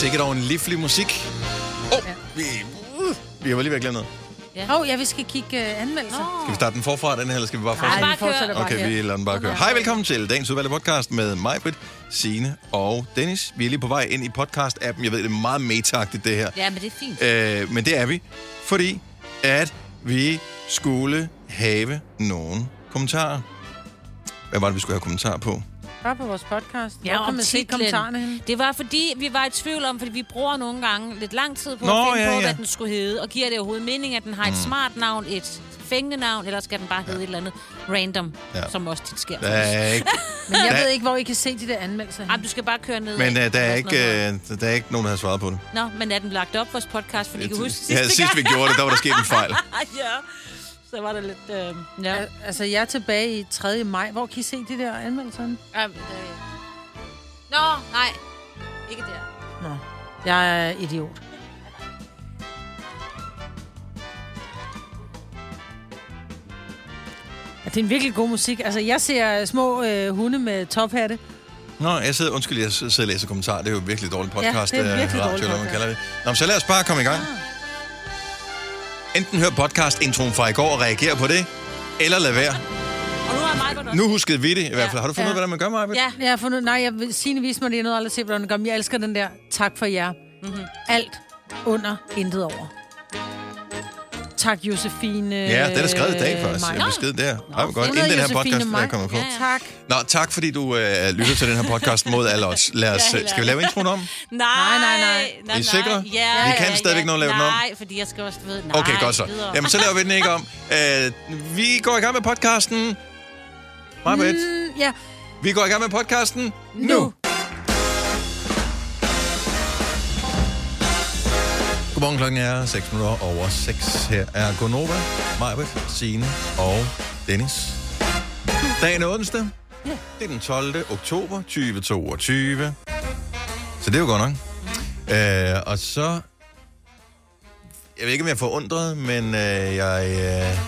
Sikkert over en livlig musik. Åh, oh, Ja. vi, uh, vi har lige ved at glemme noget. Åh, oh, ja, vi skal kigge uh, anmeldelser. Skal vi starte den forfra, den her, eller skal vi bare fortsætte? Nej, vi fortsætter bare Okay, her. vi lader den bare køre. Hej, velkommen til dagens udvalgte podcast med mig, Britt, Signe og Dennis. Vi er lige på vej ind i podcast-appen. Jeg ved, det er meget metagtigt det her. Ja, men det er fint. Øh, men det er vi, fordi at vi skulle have nogle kommentarer. Hvad var det, vi skulle have kommentarer på? Bare på vores podcast. Ja, Hvor kan om man se kommentarerne henne? Det var fordi, vi var i tvivl om, fordi vi bruger nogle gange lidt lang tid på Nå, at finde ja, på, ja. hvad den skulle hedde. Og giver det overhovedet mening, at den har et smart navn, et fængende navn, eller skal den bare hedde et eller andet random, Ja. som også tit sker. Der er ikke, Men jeg Der- ved ikke, hvor I kan se de der anmeldelser Ej, henne. du skal bare køre ned. men uh, der, er ikke, uh, der er ikke nogen, der har svaret på det. Nå, men er den lagt op, vores podcast, fordi I kan huske sidste ja, sidst vi gjorde det, der var der sket en fejl. ja, så var der lidt... Øh, ja. Al- Altså, jeg er tilbage i 3. maj. Hvor kan I se de der anmeldelser? Ja, men, øh. Nå, nej. Ikke der. Nå, jeg er idiot. Ja, det er en virkelig god musik. Altså, jeg ser små øh, hunde med tophatte. Nå, jeg sidder, undskyld, jeg sidder og læser kommentarer. Det er jo virkelig dårlig podcast. Ja, det er øh, virkelig radio, dårlig hvad man podcast. kalder det. Nå, men så lad os bare komme i gang. Enten hør podcast-introen fra i går og reagere på det, eller lad være. Og nu er godt Nu huskede vi det i hvert fald. Har du fundet Ja. ud af, hvordan man gør, Maja? Ja, Jeg har fundet, nej, jeg, vil- Signe viste mig det, jeg nåede aldrig at se, hvordan den gør, men jeg elsker den der, tak for jer. Mm-hmm. Alt under, intet over. Tak, Josefine. Ja, det er der skrevet i dag først. Maja. En besked der. Ej, hvor godt. Inden den her podcast er Maj. kommet på. Ja, ja. Tak. Nå, tak fordi du øh, lytter til den her podcast mod alle os. Lad os, Ja, øh, skal vi lave introen om? Nej, Nej, nej, nej. nej, Er I sikre? Ja, Vi kan ja, stadigvæk ja. nå at lave den om. Nej, fordi jeg skal også ved... Nej, Okay, godt så. videre. Jamen, så laver vi den ikke om. Øh, vi går i gang med podcasten. Marbet, Mm, ja, vi går i gang med podcasten nu. nu. Godmorgen, klokken er 6 minutter over 6. Her er Gonova, Majbet, Signe og Dennis. Dagen er onsdag. Det er den 12. oktober 2022. Så det er jo godt nok. Øh, og så... Jeg ved ikke, om jeg er forundret, men øh, jeg øh,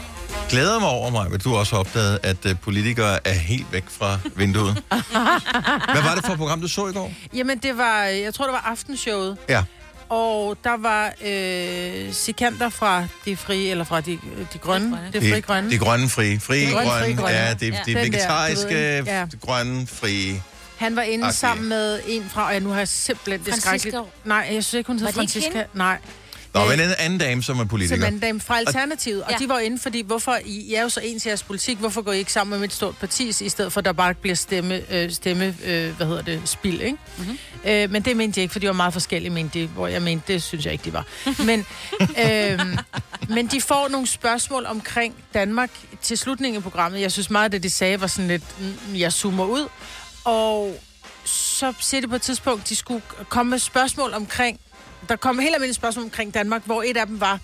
glæder mig over mig, at du også har opdaget, at øh, politikere er helt væk fra vinduet. Hvad var det for et program, du så i går? Jamen, det var, jeg tror, det var aftenshowet. Ja. Og der var øh, sikander fra de frie, eller fra de, de grønne. Det frie grønne. De grønne frie. Frie De grønne, grønne, frie grønne. Ja, det, Ja. det der, vegetariske, ved, ja. grønne, frie. Han var inde Agtig. sammen med en fra, og ja, nu har jeg simpelthen det skrækkeligt. Nej, jeg synes ikke, hun hedder Francisca. Nej. Nå, men en anden dame, som er politiker. Som en dame fra Alternativet. Og Ja. de var inde, fordi hvorfor, I, I er jo så ens i jeres politik, hvorfor går I ikke sammen med et stort parti, i stedet for at der bare bliver stemme, øh, stemme øh, hvad hedder det, spil, ikke? Mm-hmm. Øh, men det mente jeg ikke, for de var meget forskellige, mente de, hvor jeg mente, det synes jeg ikke, de var. Men, øh, men de får nogle spørgsmål omkring Danmark til slutningen af programmet. Jeg synes meget, at det, de sagde, var sådan lidt, mm, jeg zoomer ud. Og så siger de på et tidspunkt, de skulle komme med spørgsmål omkring, der kom helt almindelige spørgsmål omkring Danmark, hvor et af dem var,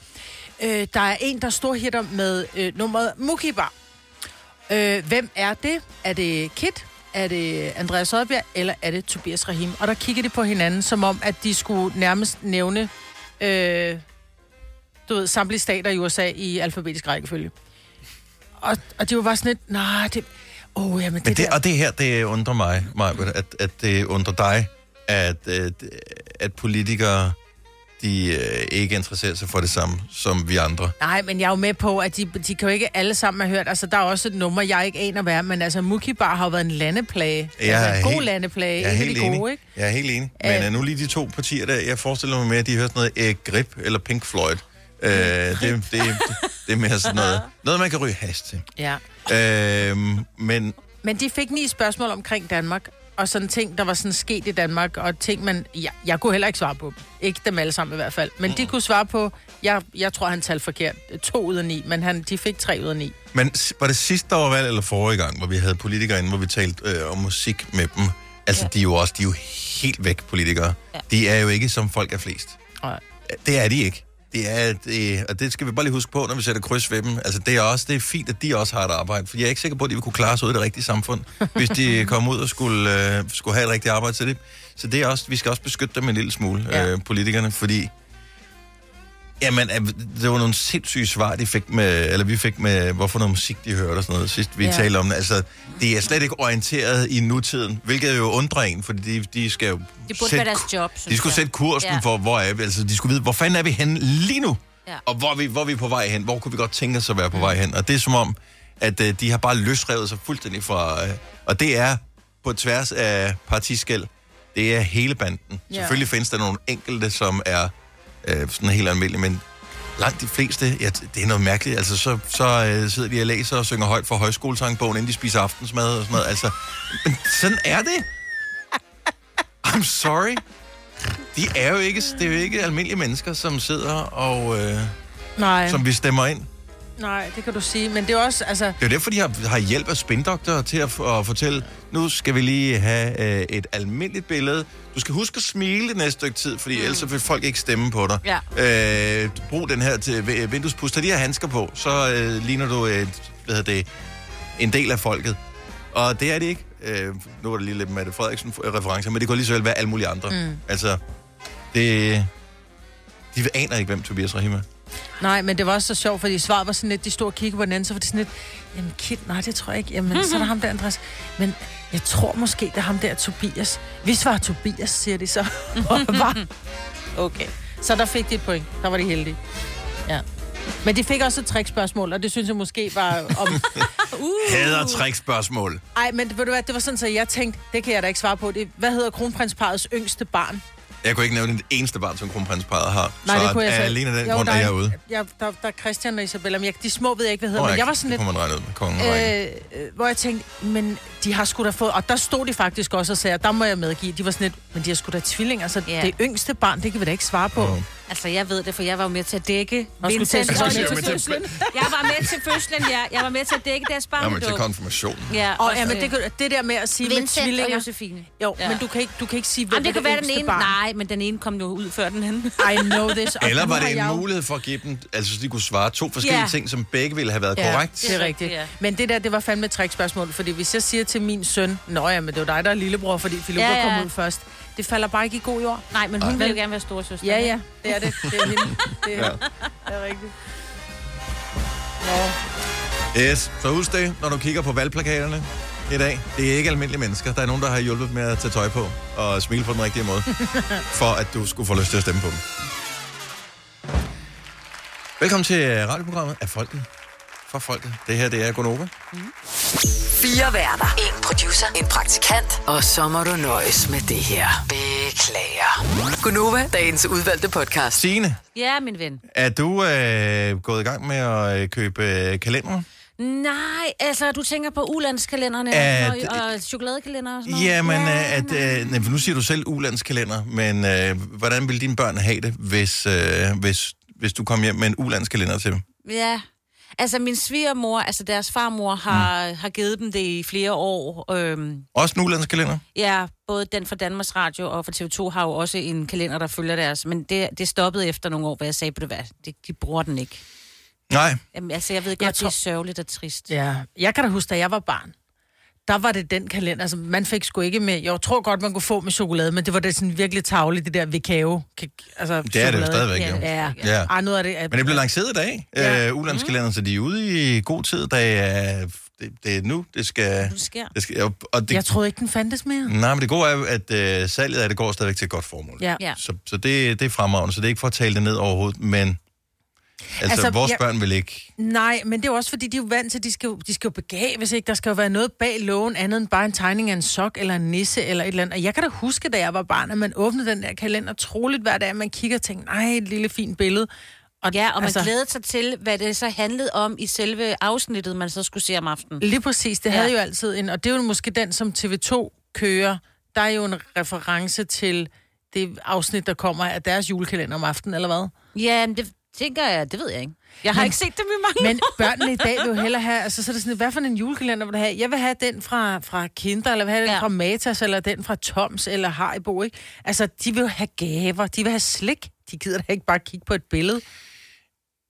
øh, der er en, der står hitter med øh, nummeret Mukibar. Øh, hvem er det? Er det Kit? Er det Andreas Oddbjerg? Eller er det Tobias Rahim? Og der kigger de på hinanden, som om, at de skulle nærmest nævne, øh, du ved, samtlige stater i USA i alfabetisk rækkefølge. Og, og de var bare sådan lidt, nej, det... Åh, oh, jamen det, Men det, der... og det her, det undrer mig, Maja, at, at det undrer dig, at, at, at politikere, de øh, ikke interesserer sig for det samme som vi andre. Nej, men jeg er jo med på, at de, de kan jo ikke alle sammen have hørt. Altså, der er også et nummer, jeg ikke aner hvad er, men altså, Mukibar har jo været en landeplage. Jeg altså, en god helt- landeplage. Jeg er af helt enig. gode, ikke? Jeg er helt enig. Men Øh. øh, nu lige de to partier der, jeg forestiller mig mere, at de hører sådan noget Eric Grip eller Pink Floyd. Øh, det, det, det, det er mere sådan noget, noget man kan ryge has til. Ja. Øh, men Men de fik ni spørgsmål omkring Danmark, og sådan ting, der var sådan sket i Danmark, og ting, man... Ja, jeg kunne heller ikke svare på. Ikke dem alle sammen i hvert fald. Men de kunne svare på... Jeg, jeg tror, han talte forkert. To ud af ni, men han, de fik tre ud af ni. Men var det sidste, valg, eller forrige gang, hvor vi havde politikere inde, hvor vi talte øh, om musik med dem? Altså, ja. de er jo også de er jo helt væk, politikere. Ja. De er jo ikke, som folk er flest. Nej. Det er de ikke. Det er, det, og det skal vi bare lige huske på, når vi sætter kryds ved dem. Altså, det er også det er fint, at de også har et arbejde. For jeg er ikke sikker på, at de vil kunne klare sig ud i det rigtige samfund, hvis de kom ud og skulle, øh, skulle have et rigtigt arbejde til det. Så det er også, vi skal også beskytte dem en lille smule, ja. Øh, politikerne, fordi Jamen, øh, det var nogle sindssyge svar, de fik med, eller vi fik med, hvorfor noget musik, de hørte og sådan noget, sidst vi ja. Talte om det. Altså, det er slet ikke orienteret i nutiden, hvilket jo undrer en, fordi de, de skal jo... Det burde sætte være deres job, De skulle jeg. sætte kursen ja. For, hvor er vi. Altså, de skulle vide, hvor fanden er vi henne lige nu? Ja. Og hvor er, vi, hvor er vi på vej hen? Hvor kunne vi godt tænke os at være på vej hen? Og det er som om, at øh, de har bare løsrevet sig fuldstændig fra... Øh, og det er på tværs af partiskæld. Det er hele banden. Ja. Selvfølgelig findes der nogle enkelte, som er øh, sådan helt almindelige, men langt de fleste, ja, det er noget mærkeligt. Altså, så, så øh, sidder de og læser og synger højt for højskolesangbogen, inden de spiser aftensmad og sådan noget. Altså, men sådan er det. I'm sorry. De er jo ikke, det er jo ikke almindelige mennesker, som sidder og... Øh, Nej, som vi stemmer ind. Nej, det kan du sige. Men det er også, altså... Det er jo derfor, de har, har hjælp af spindoktorer til at, at fortælle, nu skal vi lige have øh, et almindeligt billede. Du skal huske at smile det næste stykke tid, fordi mm. ellers vil folk ikke stemme på dig. Ja. Øh, brug den her til vi- vinduespust. Tag de her handsker på, så øh, ligner du et, hvad hedder det, en del af folket. Og det er det ikke. Øh, nu var det lige lidt Mette Frederiksen-referencer, men det kunne lige så vel være alle mulige andre. Mm. Altså, det... De aner ikke, hvem Tobias Rahim er. Nej, men det var også så sjovt, fordi svaret var sådan lidt, de stod og kiggede på hinanden, så var det sådan lidt, jamen Kit, nej, det tror jeg ikke. Jamen, så er der ham der, Andreas. Men jeg tror måske, det er ham der, Tobias. Vi svarer Tobias, siger de så. Okay. Så der fik de et point. Der var de heldige. Ja. Men de fik også et trickspørgsmål, og det synes jeg måske var om... Hader trickspørgsmål. Ej, men ved du hvad, det var sådan, så jeg tænkte, det kan jeg da ikke svare på. Det, hvad hedder kronprinsparets yngste barn? Jeg kunne ikke nævne det eneste barn, som kronprinsparet har. Nej, så det kunne jeg så alene af den Jo, grund der er jeg ude. Ja, der, der er Christian og Isabella, men jeg, de små ved jeg ikke, hvad hedder. Nå, men jeg var sådan det lidt, kunne man regne ud med kongen. Øh, øh, hvor jeg tænkte, men de har sgu da fået, og der stod de faktisk også og sagde, der må jeg medgive, de var sådan lidt, men de har sgu da tvillinger, så Ja. det yngste barn, det kan vi da ikke svare på. Åh. Altså, jeg ved det, for jeg var jo med til at dække Og til at- Vincent til at- til fødslen. Jeg var med til fødslen, ja. Jeg var med til at dække deres Jamen, til barnedåb. konfirmation. Ja, Og ja, men det, kan- det der med at sige med Vincent og tvillinger, Josefine. jo, Ja. men du kan ikke, du kan ikke sige, hvem det er kan være den ene. barn. Nej, men den ene kom jo ud før den anden. I know this. Og Eller var det jeg en jo- mulighed for at give dem, altså så de kunne svare to forskellige Ja. ting, som begge ville have været Ja, korrekt? det er rigtigt. Ja. Men det der, det var fandme et trickspørgsmål, fordi hvis jeg siger til min søn, Nå ja, men det var dig, der er lillebror, fordi Filippa ja, ja. kom ud først. Det falder bare ikke i god jord. Nej, men hun Ej. ville jo gerne være storsøster. Ja, ja, det er det. Det er hende. Det er, Ja. det er rigtigt. Nå. Yes, så husk det, når du kigger på valgplakaterne i dag. Det er ikke almindelige mennesker. Der er nogen, der har hjulpet med at tage tøj på og smile på den rigtige måde, for at du skulle få lyst til at stemme på dem. Velkommen til radioprogrammet af Folket. For Folket. Det her, det er Gonova. Fire værter. En producer. En praktikant. Og så må du nøjes med det her. Beklager. Gunova, dagens udvalgte podcast. Signe, Ja, min ven. er du øh, gået i gang med at øh, købe øh, kalender? Nej, altså, du tænker på ulandskalenderne Er og, det- og chokoladekalender og sådan noget? Jamen, ja, ja, at, øh, nej, for nu siger du selv ulandskalender, men øh, hvordan vil dine børn have det, hvis, øh, hvis, hvis du kom hjem med en ulandskalender til dem? Ja. Altså, min svigermor, altså deres farmor, har, mm. har givet dem det i flere år. Øhm, Også en ulandskalender? ja, både den fra Danmarks Radio og fra TV2 har jo også en kalender, der følger deres. Men det, det stoppede efter nogle år, hvor jeg sagde, på det hvad, det, de bruger den ikke. Nej. Jamen, altså, jeg ved godt, Jeg tror- det er sørgeligt og trist. Ja, jeg kan da huske, da jeg var barn, der var det den kalender, altså man fik sgu ikke med, jeg tror godt, man kunne få med chokolade, men det var det sådan virkelig tavligt, det der vikao. Altså, Det er det jo stadigvæk, jo. Ja, Ja. ja. Noget af det er... Men det blev lanceret i dag, Ja. øh, ulandskalenderen, så de er ude i god tid, da øh, det, det er nu, det skal... Det sker. Det skal og, det, Jeg troede ikke, den fandtes mere. Nej, men det gode er at øh, salget af det går stadigvæk til et godt formål. Ja. Ja. Så, så det, det er fremragende, så det er ikke for at tale det ned overhovedet, men... Altså, altså vores jeg- børn vil ikke... Nej, men det er jo også, fordi de er jo vant til, at de skal, jo- de skal jo begaves, ikke? Der skal jo være noget bag lågen, andet end bare en tegning af en sok eller en nisse eller et eller andet. Og jeg kan da huske, da jeg var barn, at man åbnede den der kalender troligt hver dag, at man kigger og tænker, nej, et lille fint billede. Og Ja, og man altså, glædede sig til, hvad det så handlede om i selve afsnittet, man så skulle se om aftenen. Lige præcis, det Ja. ja. havde jo altid en, og det er jo måske den, som TV2 kører. Der er jo en reference til det afsnit, der kommer af deres julekalender om aftenen, eller hvad? Ja, men det tænker jeg, det ved jeg ikke. Jeg har Men- ikke set dem i mange Men børnene i dag vil jo hellere have, altså så er det sådan, hvad for en julekalender vil du have? Jeg vil have den fra, fra Kinder, eller vil have den Ja. fra Matas, eller den fra Toms, eller Haribo, ikke? Altså, de vil jo have gaver, de vil have slik. De gider da ikke bare kigge på et billede.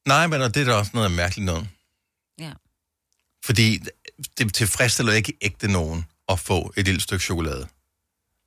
Nej, men og det er da også noget mærkeligt noget. Ja. Fordi det tilfredsstiller ikke ægte nogen at få et lille stykke chokolade.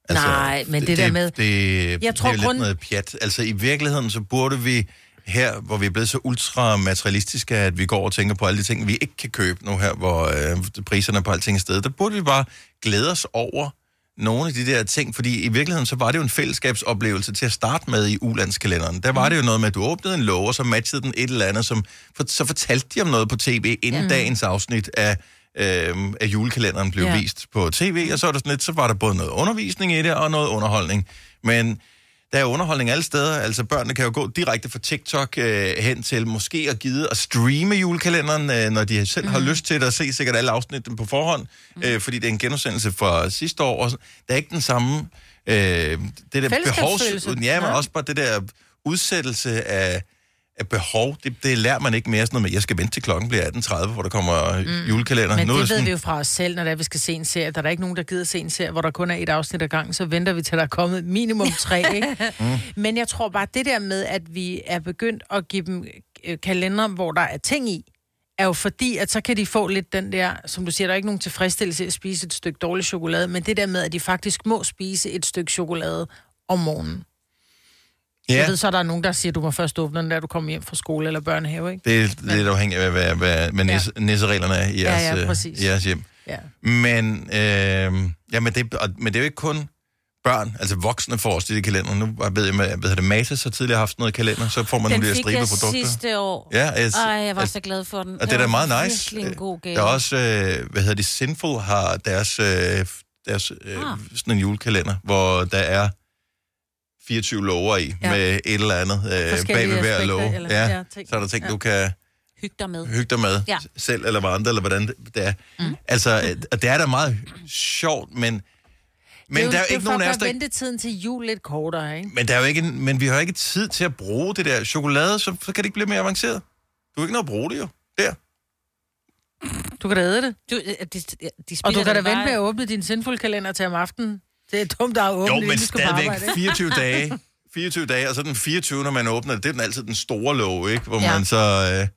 Altså, Nej, men det der med- Det, Jeg jeg tror, det er jo grunden- lidt noget pjat. Altså, i virkeligheden, så burde vi her, hvor vi er blevet så ultramaterialistiske, at vi går og tænker på alle de ting, vi ikke kan købe nu her, hvor øh, priserne på alting er stedet, der burde vi bare glæde os over nogle af de der ting, fordi i virkeligheden så var det jo en fællesskabsoplevelse til at starte med i ulandskalenderen. Der var det jo noget med, at du åbnede en låge, og så matchede den et eller andet, som, for, så fortalte de om noget på tv, inden mm. dagens afsnit af, øh, af julekalenderen blev Ja. ja. vist på tv, og så var der sådan lidt, så var der både noget undervisning i det, og noget underholdning. Men der er underholdning alle steder. Altså børnene kan jo gå direkte fra TikTok øh, hen til måske at gide at streame julekalenderen, øh, når de selv mm. har lyst til det, og se sikkert alle afsnitten på forhånd, mm. øh, fordi det er en genudsendelse fra sidste år. Og der er ikke den samme... Øh, det der Fællesskabsfølelse. ja, men også bare det der udsættelse af behov, det, det lærer man ikke mere sådan noget med, jeg skal vente til klokken bliver 18.30, hvor der kommer mm. julekalender. Men Nu det ved sådan- vi jo fra os selv, når det er, vi skal se en serie. Der er der ikke nogen, der gider se en serie, hvor der kun er et afsnit ad gangen. Så venter vi til, der er kommet minimum tre. Ikke? mm. Men jeg tror bare, det der med, at vi er begyndt at give dem øh, kalender, hvor der er ting i, er jo fordi, at så kan de få lidt den der, som du siger, der er ikke nogen tilfredsstillelse at spise et stykke dårlig chokolade, men det der med, at de faktisk må spise et stykke chokolade om morgenen. Ja. Jeg Ja, ved, så er der nogen, der siger, at du må først åbne den, da du kommer hjem fra skole eller børnehave, ikke? det er lidt afhængigt af, hvad, hvad, hvad nisse, nissereglerne er i jeres, Ja, ja, øh, præcis. i jeres hjem. Ja. Men, øh, ja, men, det, og, men det er jo ikke kun børn, altså voksne får også de kalender. Nu ved jeg, med, hvad hedder det, Matas har tidligere haft noget kalender, så får man Den nogle af de fik der jeg stribeprodukter. sidste år. Ja, jeg, Ej, jeg var altså, så glad for den. og det er da meget nice. virkelig en god gave. Der er også, øh, hvad hedder de, Sinful har deres, øh, deres øh, Ah. sådan en julekalender, hvor der er 24 lover i, Ja. med et eller andet øh, bag ved hver eller- Ja, ja, ting. så er der ting, Ja. du kan Hyg dig med. hygge dig med, Ja. selv eller andre, eller hvordan det- det er. Mm. Altså, øh, og det er da meget sjovt, men, men der er jo ikke nogen af os, der... der... ventetiden til jul lidt kortere, ikke? Men, der er jo ikke, men vi har ikke tid til at bruge det der chokolade, så, så kan det ikke blive mere avanceret. Du har ikke noget at bruge det jo. Der. Du kan da æde det. Du, øh, de, de, Og du kan da det vente med at åbne din sindfulde kalender til om aftenen. Det er dumt, der er åbent, Jo, men stadigvæk arbejde, ikke? 24 dage. 24 dage, og så den 24, når man åbner det, det er den altid den store låg, ikke? Hvor Ja. man så... Øh,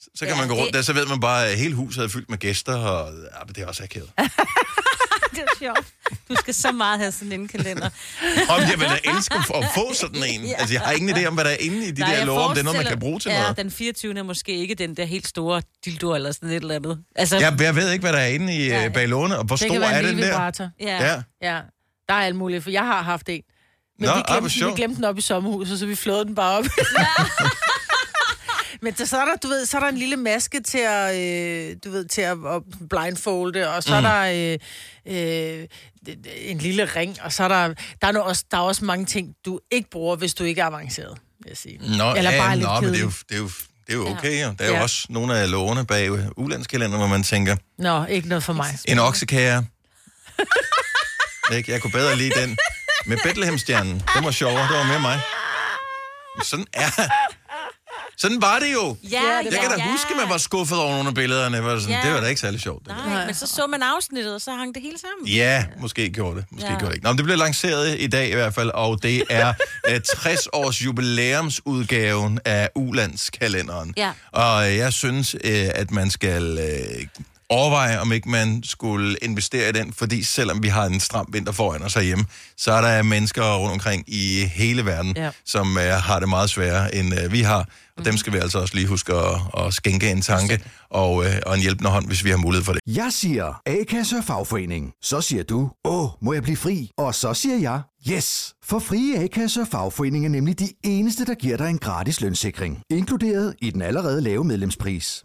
så- så kan Ja, man gå rundt det- der, så ved man bare, at hele huset er fyldt med gæster, og ja, men det er også akavet. Det er sjovt. Du skal så meget have sådan en kalender. Om jeg vil da elske at få sådan en. Ja. Altså, jeg har ingen idé om, hvad der er inde i de Nej, der låger, om det er noget, man kan bruge til ja, noget. den 24. er måske ikke den der helt store dildo eller sådan et eller andet. Altså, Jeg, jeg ved ikke, hvad der er inde i øh, bag låne, og hvor Det stor kan være er en den lille der? ja. Ja. Ja, der er alt muligt, for jeg har haft en. Men Nå, vi, glemte, vi sjovt. glemte den op i sommerhuset, så vi flåede den bare op. Men så er der, du ved, så er der en lille maske til at, øh, du ved, til at, at blindfolde, og så mm. er der øh, øh, en lille ring, og så er der, der er, nu også, der er også mange ting, du ikke bruger, hvis du ikke er avanceret, vil jeg sige. Nå, Eller ja, bare lidt nå, men det er jo, det er jo, det er jo okay, jo. Der er jo Ja. også nogle af lågerne bag ulandskalender, hvor man tænker, Nå, ikke noget for mig. en oksekære. Ikke? Jeg kunne bedre lide den med Bethlehemstjernen. Den var sjovere, det var med mig. Sådan er... Sådan var det jo. Ja, Jeg kan da ja. huske, man var skuffet over nogle af billederne. Det var, sådan, Ja. det var da ikke særlig sjovt. det der. Nej, men så så man afsnittet, og så hang det hele sammen. Ja, måske gjorde det. Måske Ja. gjorde det ikke. Nå, men det bliver lanceret i dag i hvert fald, og det er øh, 60 års jubilæumsudgaven af Ulandskalenderen. Ja. Og jeg synes, øh, at man skal øh, overveje, om ikke man skulle investere i den, fordi selvom vi har en stram vinter foran os herhjemme, så er der mennesker rundt omkring i hele verden, Ja. som øh, har det meget sværere, end øh, vi har. Og dem skal vi altså også lige huske at, at skænke en tanke og, øh, og en hjælpende hånd, hvis vi har mulighed for det. Jeg siger A-kasse og fagforening. Så siger du, åh, må jeg blive fri? Og så siger jeg, yes! For frie A-kasse og fagforening er nemlig de eneste, der giver dig en gratis lønssikring. Inkluderet i den allerede lave medlemspris.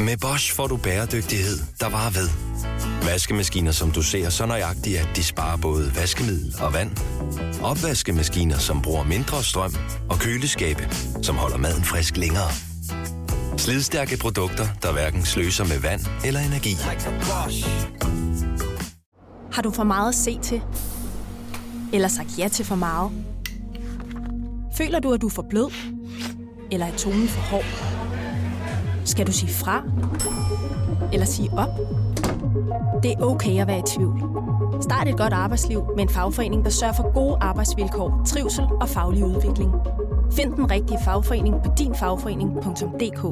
Med Bosch får du bæredygtighed, der varer ved. Vaskemaskiner, som du ser så nøjagtigt, at de sparer både vaskemiddel og vand. Opvaskemaskiner, som bruger mindre strøm. Og køleskabe, som holder maden frisk længere. Slidstærke produkter, der hverken sløser med vand eller energi. Har du for meget at se til? Eller sagt ja til for meget? Føler du, at du er for blød? Eller er tonen for hård? Skal du sige fra? Eller sige op? Det er okay at være i tvivl. Start et godt arbejdsliv med en fagforening, der sørger for gode arbejdsvilkår, trivsel og faglig udvikling. Find den rigtige fagforening på dinfagforening.dk.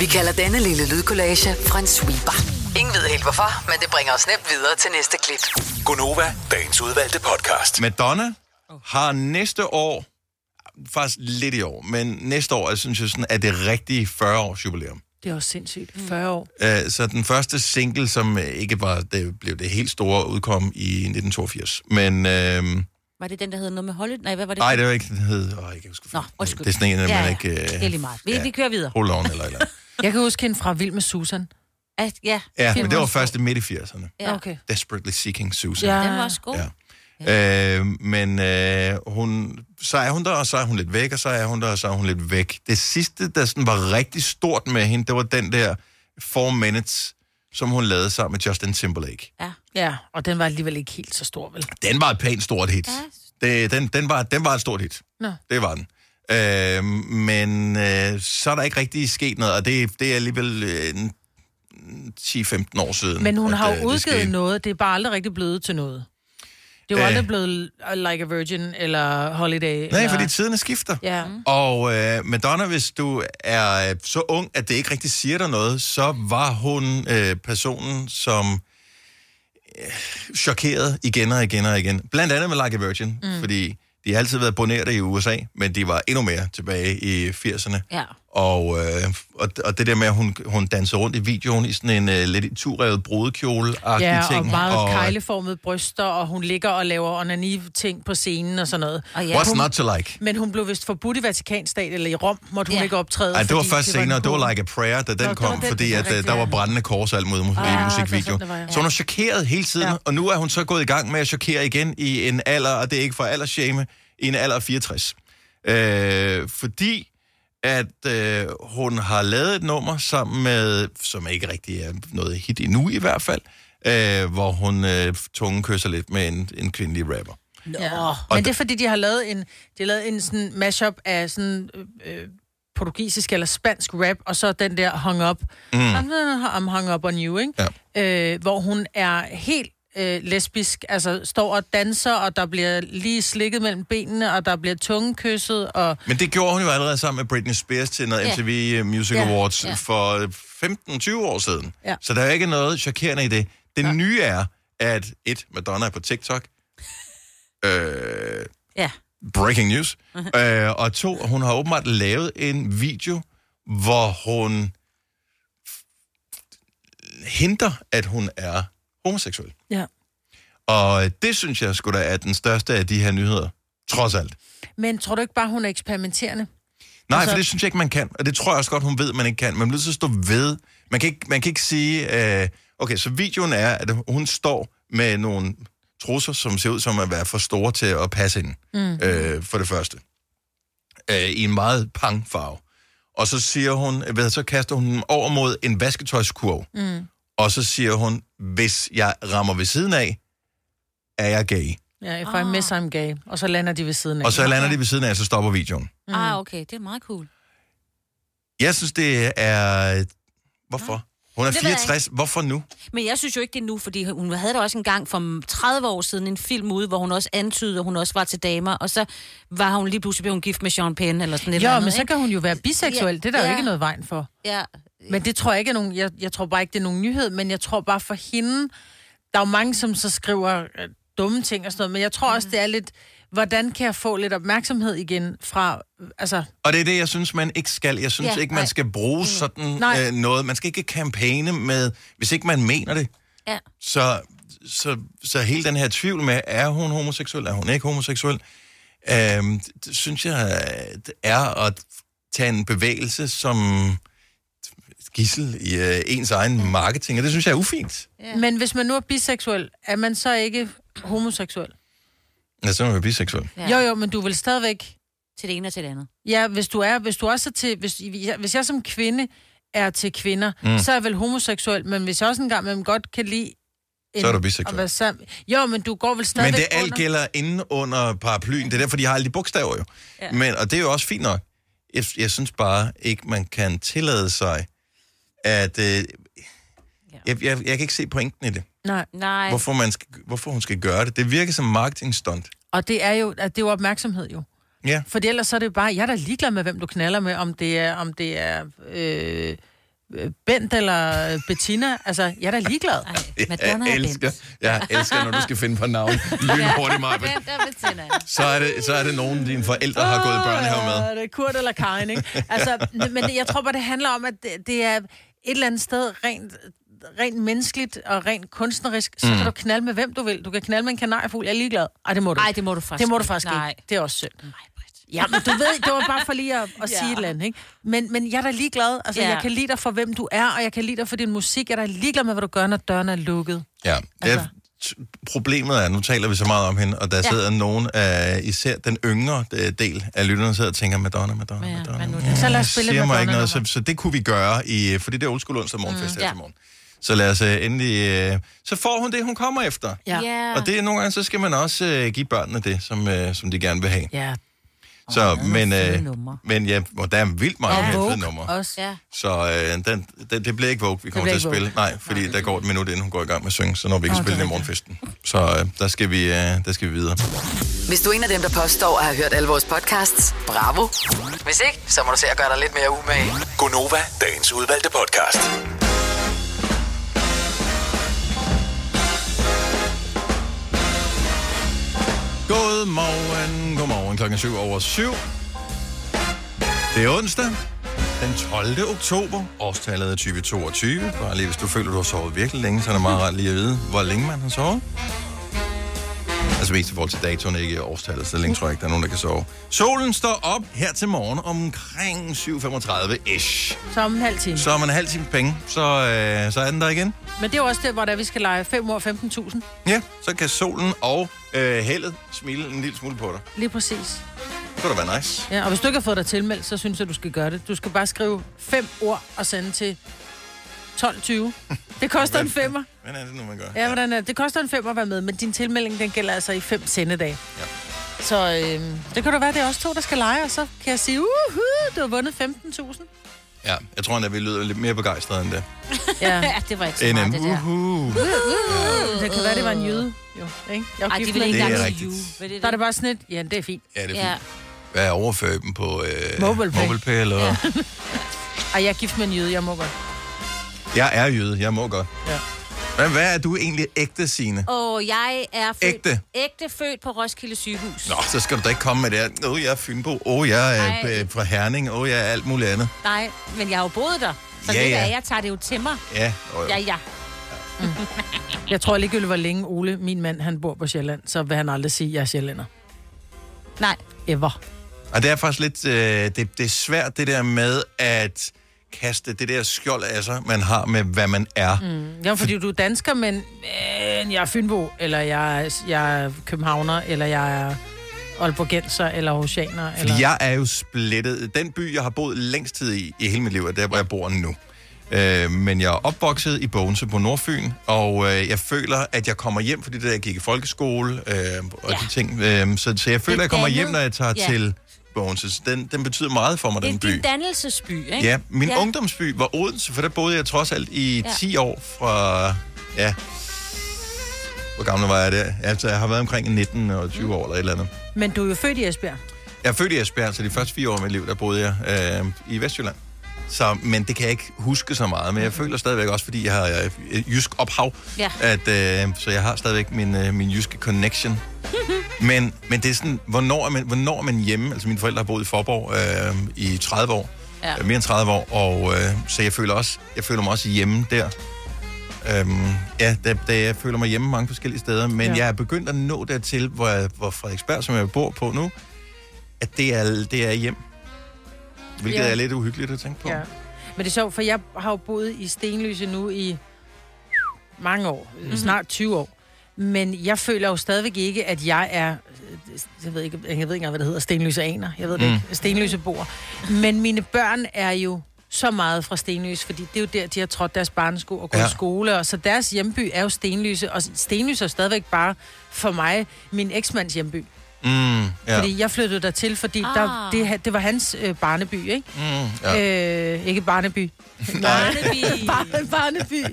Vi kalder denne lille lydkollage en sweeper. Ingen ved helt hvorfor, men det bringer os nemt videre til næste klip. Gonova, dagens udvalgte podcast. Madonna har næste år, faktisk lidt i år, men næste år, jeg synes jeg sådan, er det rigtige 40-års jubilæum. Det er også sindssygt. 40 år. Uh, så den første single, som øh, ikke var, det blev det helt store, udkom i 1982. Men, uh, Var det den, der hed noget med Hollywood? Nej, hvad var det? nej, det var ikke, den hed, åh, jeg kan ikke huske. Nå, undskyld. Det er sådan en, man Ja, ja. ikke... Uh, Det er lige meget. Vi, vi kører videre. Hold on, eller eller. Jeg kan huske hende fra Vild med Susan. At, ja, Ja, men det var først i midt i 80'erne. ja. Okay. Desperately Seeking Susan. Ja. Den var også god. Ja. Øh, men øh, hun, så er hun der, og så er hun lidt væk, og så er hun der, og så er hun lidt væk. Det sidste, der sådan var rigtig stort med hende, det var den der Four Minutes, som hun lavede sammen med Justin Timberlake. ja. Ja, og den var alligevel ikke helt så stor, vel? Den var et pænt stort hit. Ja. Det, den, den, var, den var et stort hit. Nå. Det var den. Øh, men øh, så er der ikke rigtig sket noget, og det, det er alligevel øh, en 10-15 år siden. Men hun at, har øh, jo det udgivet skete. noget, det er bare aldrig rigtig blevet til noget. Det er jo Øh. aldrig blevet Like a Virgin eller Holiday. Nej, eller... fordi tiderne skifter. Ja. Og øh, Madonna, hvis du er øh, så ung, at det ikke rigtig siger dig noget, så var hun øh, personen, som øh, chokerede igen og igen og igen. Blandt andet med Like a Virgin, mm. fordi de har altid været boneret i USA, men de var endnu mere tilbage i 80'erne. Ja. Og, øh, og, og det der med, at hun, hun danser rundt i videoen i sådan en øh, lidt turrevet brudekjole-agtig Ja, ting. og meget og, kejleformede bryster, og hun ligger og laver onani-ting på scenen og sådan noget. Og ja, What's hun- not to like? Men hun blev vist forbudt i Vatikanstat, eller i Rom måtte hun Ja. ikke optræde. Ej, det var først en senere, det var. Like a Prayer, da den var kom, den, fordi er at, øh, der var brændende kors og alt i Ah, var musikvideo. var, ja. Så hun har chokeret hele tiden, Ja. og nu er hun så gået i gang med at chokere igen i en alder, og det er ikke for aldersshame, i en alder af 64. Øh, fordi at øh, hun har lavet et nummer sammen med, som ikke rigtig er noget hit endnu i hvert fald, øh, hvor hun øh, tungen kysser lidt med en, en kvindelig rapper. Ja. Men det er fordi, de har lavet en, de har lavet en sådan mashup af sådan øh, øh, portugisisk eller spansk rap, og så den der hung up. Mm. I'm hung up on you, ikke? Ja. Øh, hvor hun er helt øh, lesbisk, altså står og danser, og der bliver lige slikket mellem benene, og der bliver tungekysset, og Men det gjorde hun jo allerede sammen med Britney Spears til noget Ja. MTV Music Ja. Awards Ja. for 15-20 år siden. Ja. Så der er ikke noget chokerende i det. Det nye er, at et, Madonna er på TikTok. Øh, ja. breaking news. øh, og to, hun har åbenbart lavet en video, hvor hun henter, at hun er homoseksuel. ja. Og det synes jeg skulle da er den største af de her nyheder. Trods alt. Men tror du ikke bare, hun er eksperimenterende? Nej, Altså- for det synes jeg ikke, man kan. Og det tror jeg også godt, hun ved, man ikke kan. Man bliver nødt til at stå ved. Man kan ikke, man kan ikke sige... Øh, okay, så videoen er, at hun står med nogle trusser, som ser ud som at være for store til at passe ind. Mm. Øh, for det første. Øh, I en meget pangfarve. Og så siger hun, ved, så kaster hun dem over mod en vasketøjskurv. Mm. Og så siger hun, hvis jeg rammer ved siden af, er jeg gay. Ja, if I miss, I'm gay. Og så lander de ved siden af. Og så lander de ved siden af, så stopper videoen. Mm. Ah, okay, det er meget cool. Jeg synes, det er... Hvorfor? Hun er Det ved jeg 64. Hvorfor nu? Men jeg synes jo ikke, det er nu, fordi hun havde da også en gang for 30 år siden en film ude, hvor hun også antydede, at hun også var til damer, og så var hun lige pludselig blevet gift med Sean Penn eller sådan et eller Jo, andet, men så ikke? kan hun jo være biseksuel. Ja, Det er der jo ja. ikke noget vejen for. Ja, Men det tror jeg ikke er nogen... Jeg, jeg tror bare ikke, det er nogen nyhed, men jeg tror bare for hende... Der er jo mange, som så skriver øh, dumme ting og sådan noget, men jeg tror også, det er lidt... Hvordan kan jeg få lidt opmærksomhed igen fra... øh, Altså, Og det er det, jeg synes, man ikke skal. Jeg synes Ja, ikke, man nej. skal bruge sådan Nej. øh, noget. Man skal ikke kampagne med, hvis ikke man mener det. ja. Så, så, så hele den her tvivl med, er hun homoseksuel, er hun ikke homoseksuel, øhm, det synes jeg det er at tage en bevægelse som gissel i øh, ens egen marketing, og det synes jeg er ufint. ja. Men hvis man nu er biseksuel, er man så ikke homoseksuel? Ja, så er man jo biseksuel. Ja. Jo, jo, men du vil stadigvæk... Til det ene og til det andet. Ja, hvis du er, hvis du også er til... Hvis, hvis jeg som kvinde er til kvinder, mm. så er jeg vel homoseksuel, men hvis jeg også engang med dem godt kan lide... En, Så er du biseksuel. være sammen- Jo, men du går vel stadigvæk Men det alt under... gælder inde under paraplyen. Det er derfor, de har alle de bogstaver jo. Ja. Men, og det er jo også fint nok. jeg, jeg synes bare ikke, man kan tillade sig, at... Øh, jeg, jeg, jeg kan ikke se pointen i det. Nej. Nej. Hvorfor, man skal, hvorfor hun skal gøre det. Det virker som marketing stunt. Og det er jo, at det er jo opmærksomhed jo. Ja. For ellers så er det jo bare, jeg er da ligeglad med, hvem du knaller med, om det er, om det er øh, øh, Bent eller Bettina. Altså, jeg er da ligeglad. Ej, Madonna jeg er elsker, Bent. jeg elsker, når du skal finde på navn. Lynhurtigt, Maja. Bent er Bettina. Så er det, så er det nogen, dine forældre har gået i børnehave med. Ja, det er Kurt eller Karin, ikke? Altså, men jeg tror bare, det handler om, at det, det er et eller andet sted rent rent menneskeligt og rent kunstnerisk, så mm. kan du knalde med hvem du vil. Du kan knalde med en kanariefugl, jeg er ligeglad. Ej, det må du Nej, ikke. det må du faktisk Det må du ikke. faktisk Nej. ikke. Det er også synd. Ja, men du ved, det var bare for lige at, at Ja. sige et eller andet, ikke? Men, men jeg er da ligeglad. Altså, Ja. jeg kan lide dig for, hvem du er, og jeg kan lide dig for din musik. Jeg er da ligeglad med, hvad du gør, når døren er lukket. Ja, altså. Problemet er, nu taler vi så meget om hende, og der Ja. ja. sidder nogen af, især den yngre øh, del af lytterne, der sidder og tænker, Madonna, Madonna, Ja, Madonna. men nu- Ja, Så lad os spille siger et mig ikke noget, så, så det kunne vi gøre, i, fordi det er old school onsdag morgenfest mm, ja. her til morgen. Så lad os øh, endelig... Øh, så får hun det, hun kommer efter. Ja. Ja. Og det er nogle gange, så skal man også give børnene det, som, som de gerne vil have. Ja, Så, men, øh, men ja, og der er vildt mange ja. fede Vogue numre. også. Ja. Så øh, den, den, det bliver ikke Vogue, vi kommer til at spille. Nej, fordi der går et minut, inden hun går i gang med at synge, så når vi ikke Åh, spille den i morgenfesten. Så øh, der, skal vi, øh, der skal vi videre. Hvis du er en af dem, der påstår at have hørt alle vores podcasts, bravo. Hvis ikke, så må du se at gøre dig lidt mere umage. Gonova, dagens udvalgte podcast. Godmorgen, godmorgen. Klokken er syv over syv. Det er onsdag, den 12. oktober. Årstallet er 2022. Bare lige hvis du føler, du har sovet virkelig længe, så er det meget rart lige at vide, hvor længe man har sovet. Altså mest i forhold til datoen, ikke årstallet, så længe tror jeg ikke, der er nogen, der kan sove. Solen står op her til morgen omkring 7.35-ish. Så om en halv time. Så om en halv time penge, så, øh, så er den der igen. Men det er jo også det, hvor der vi skal lege 5 år 15.000. Ja, så kan solen og øh, heldet smile en lille smule på dig. Lige præcis. Det kunne da være nice. Ja, og hvis du ikke har fået dig tilmeldt, så synes jeg, du skal gøre det. Du skal bare skrive fem ord og sende til 12.20. Det koster en femmer. Hvordan er det nu, man gør? Ja, hvordan er det? Det koster en femmer at være med, men din tilmelding, den gælder altså i fem sendedage. Ja. Så øh, det kan da være, det er os to, der skal lege, og så kan jeg sige, uhu, du har vundet 15.000. Ja, jeg tror endda, vi lyder lidt mere begejstrede end det. Ja. Ja, det var ikke så meget, en det der. uhu. Det kan være, det var en jyde. Jo, ikke? Jeg er Ej, de vil med ikke er engang rigtigt. det Der er det bare sådan et, ja, det er fint. Ja, det er fint. Hvad er overfører dem på øh, MobilePay. MobilePay eller? Ja. Ej, jeg er gift med en jyde, jeg må godt. Jeg er jøde, jeg må godt. Ja. Men hvad er du egentlig ægte, Signe? Og jeg er født, Ægte? ægte født på Roskilde sygehus. Nå, så skal du da ikke komme med det her. Åh, oh, jeg er Fynbo. Åh, oh, jeg er Nej. øh, fra Herning. Åh, oh, jeg er alt muligt andet. Nej, men jeg har jo boet der. Så Ja, det ja. er, jeg tager det jo til mig. Ja, oh, Ja, ja. Jeg tror ligegyldigt, hvor længe Ole, min mand, han bor på Sjælland, så vil han aldrig sige, at jeg er sjællænder. Nej. Ever. Og det er faktisk lidt, øh, det, det er svært det der med at kaste det der skjold af sig, man har med, hvad man er. Mm. Ja, fordi du er dansker, men, men jeg er Fynbo, eller jeg, er- jeg er københavner, eller jeg er Aalborgenser, eller Oceaner. Fordi eller... jeg er jo splittet. Den by, jeg har boet længst tid i, i hele mit liv, er der, hvor jeg bor nu. Øh, men jeg er opvokset i Bogense på Nordfyn, og øh, jeg føler, at jeg kommer hjem, fordi det der, jeg gik i folkeskole øh, og Ja. de ting. Øh, så, så jeg føler, at jeg kommer hjem, når jeg tager Ja. til Bogense. Så Den, den betyder meget for mig, Det er den by. din dannelsesby, ikke? Ja, min Ja. ungdomsby var Odense, for der boede jeg trods alt i Ja. 10 år fra... Ja, hvor gammel var jeg der? Altså, jeg har været omkring 19 og 20 år eller et eller andet. Men du er jo født i Esbjerg. Jeg er født i Esbjerg, så de første fire år af mit liv, der boede jeg øh, i Vestjylland. Så, men det kan jeg ikke huske så meget, men jeg føler stadigvæk også, fordi jeg har øh, jysk ophav, Ja. at, øh, så jeg har stadigvæk min, øh, min jyske connection. men, men det er sådan, hvornår er, man, hvornår er man hjemme? Altså mine forældre har boet i Forborg øh, i 30 år, Ja. øh, mere end 30 år, og øh, så jeg føler, også, jeg føler mig også hjemme der. Øhm, ja, det, det, jeg føler mig hjemme mange forskellige steder, men ja. jeg er begyndt at nå dertil, hvor, jeg, hvor Frederiksberg, som jeg bor på nu, at det er, det er hjem. Hvilket Ja. er lidt uhyggeligt at tænke på. Ja. Men det er sjovt, for jeg har jo boet i Stenlyse nu i mange år. Mm-hmm. Snart 20 år. Men jeg føler jo stadigvæk ikke, at jeg er... Jeg ved ikke, jeg ved ikke engang, hvad det hedder. Stenlyseaner. Jeg ved det Mm. ikke. Stenlyseboer. Men mine børn er jo så meget fra Stenlyse, fordi det er jo der, de har trådt deres barnesko og gået Ja. i skole. Og så deres hjemby er jo Stenlyse, og Stenlyse er stadigvæk bare for mig min eksmands hjemby. Mm, ja. Ja. Fordi jeg flyttede der til, fordi ah. der, det, det var hans øh, barneby, ikke? Mm, ja. Øh, ikke barneby. Barneby. Barne, barneby.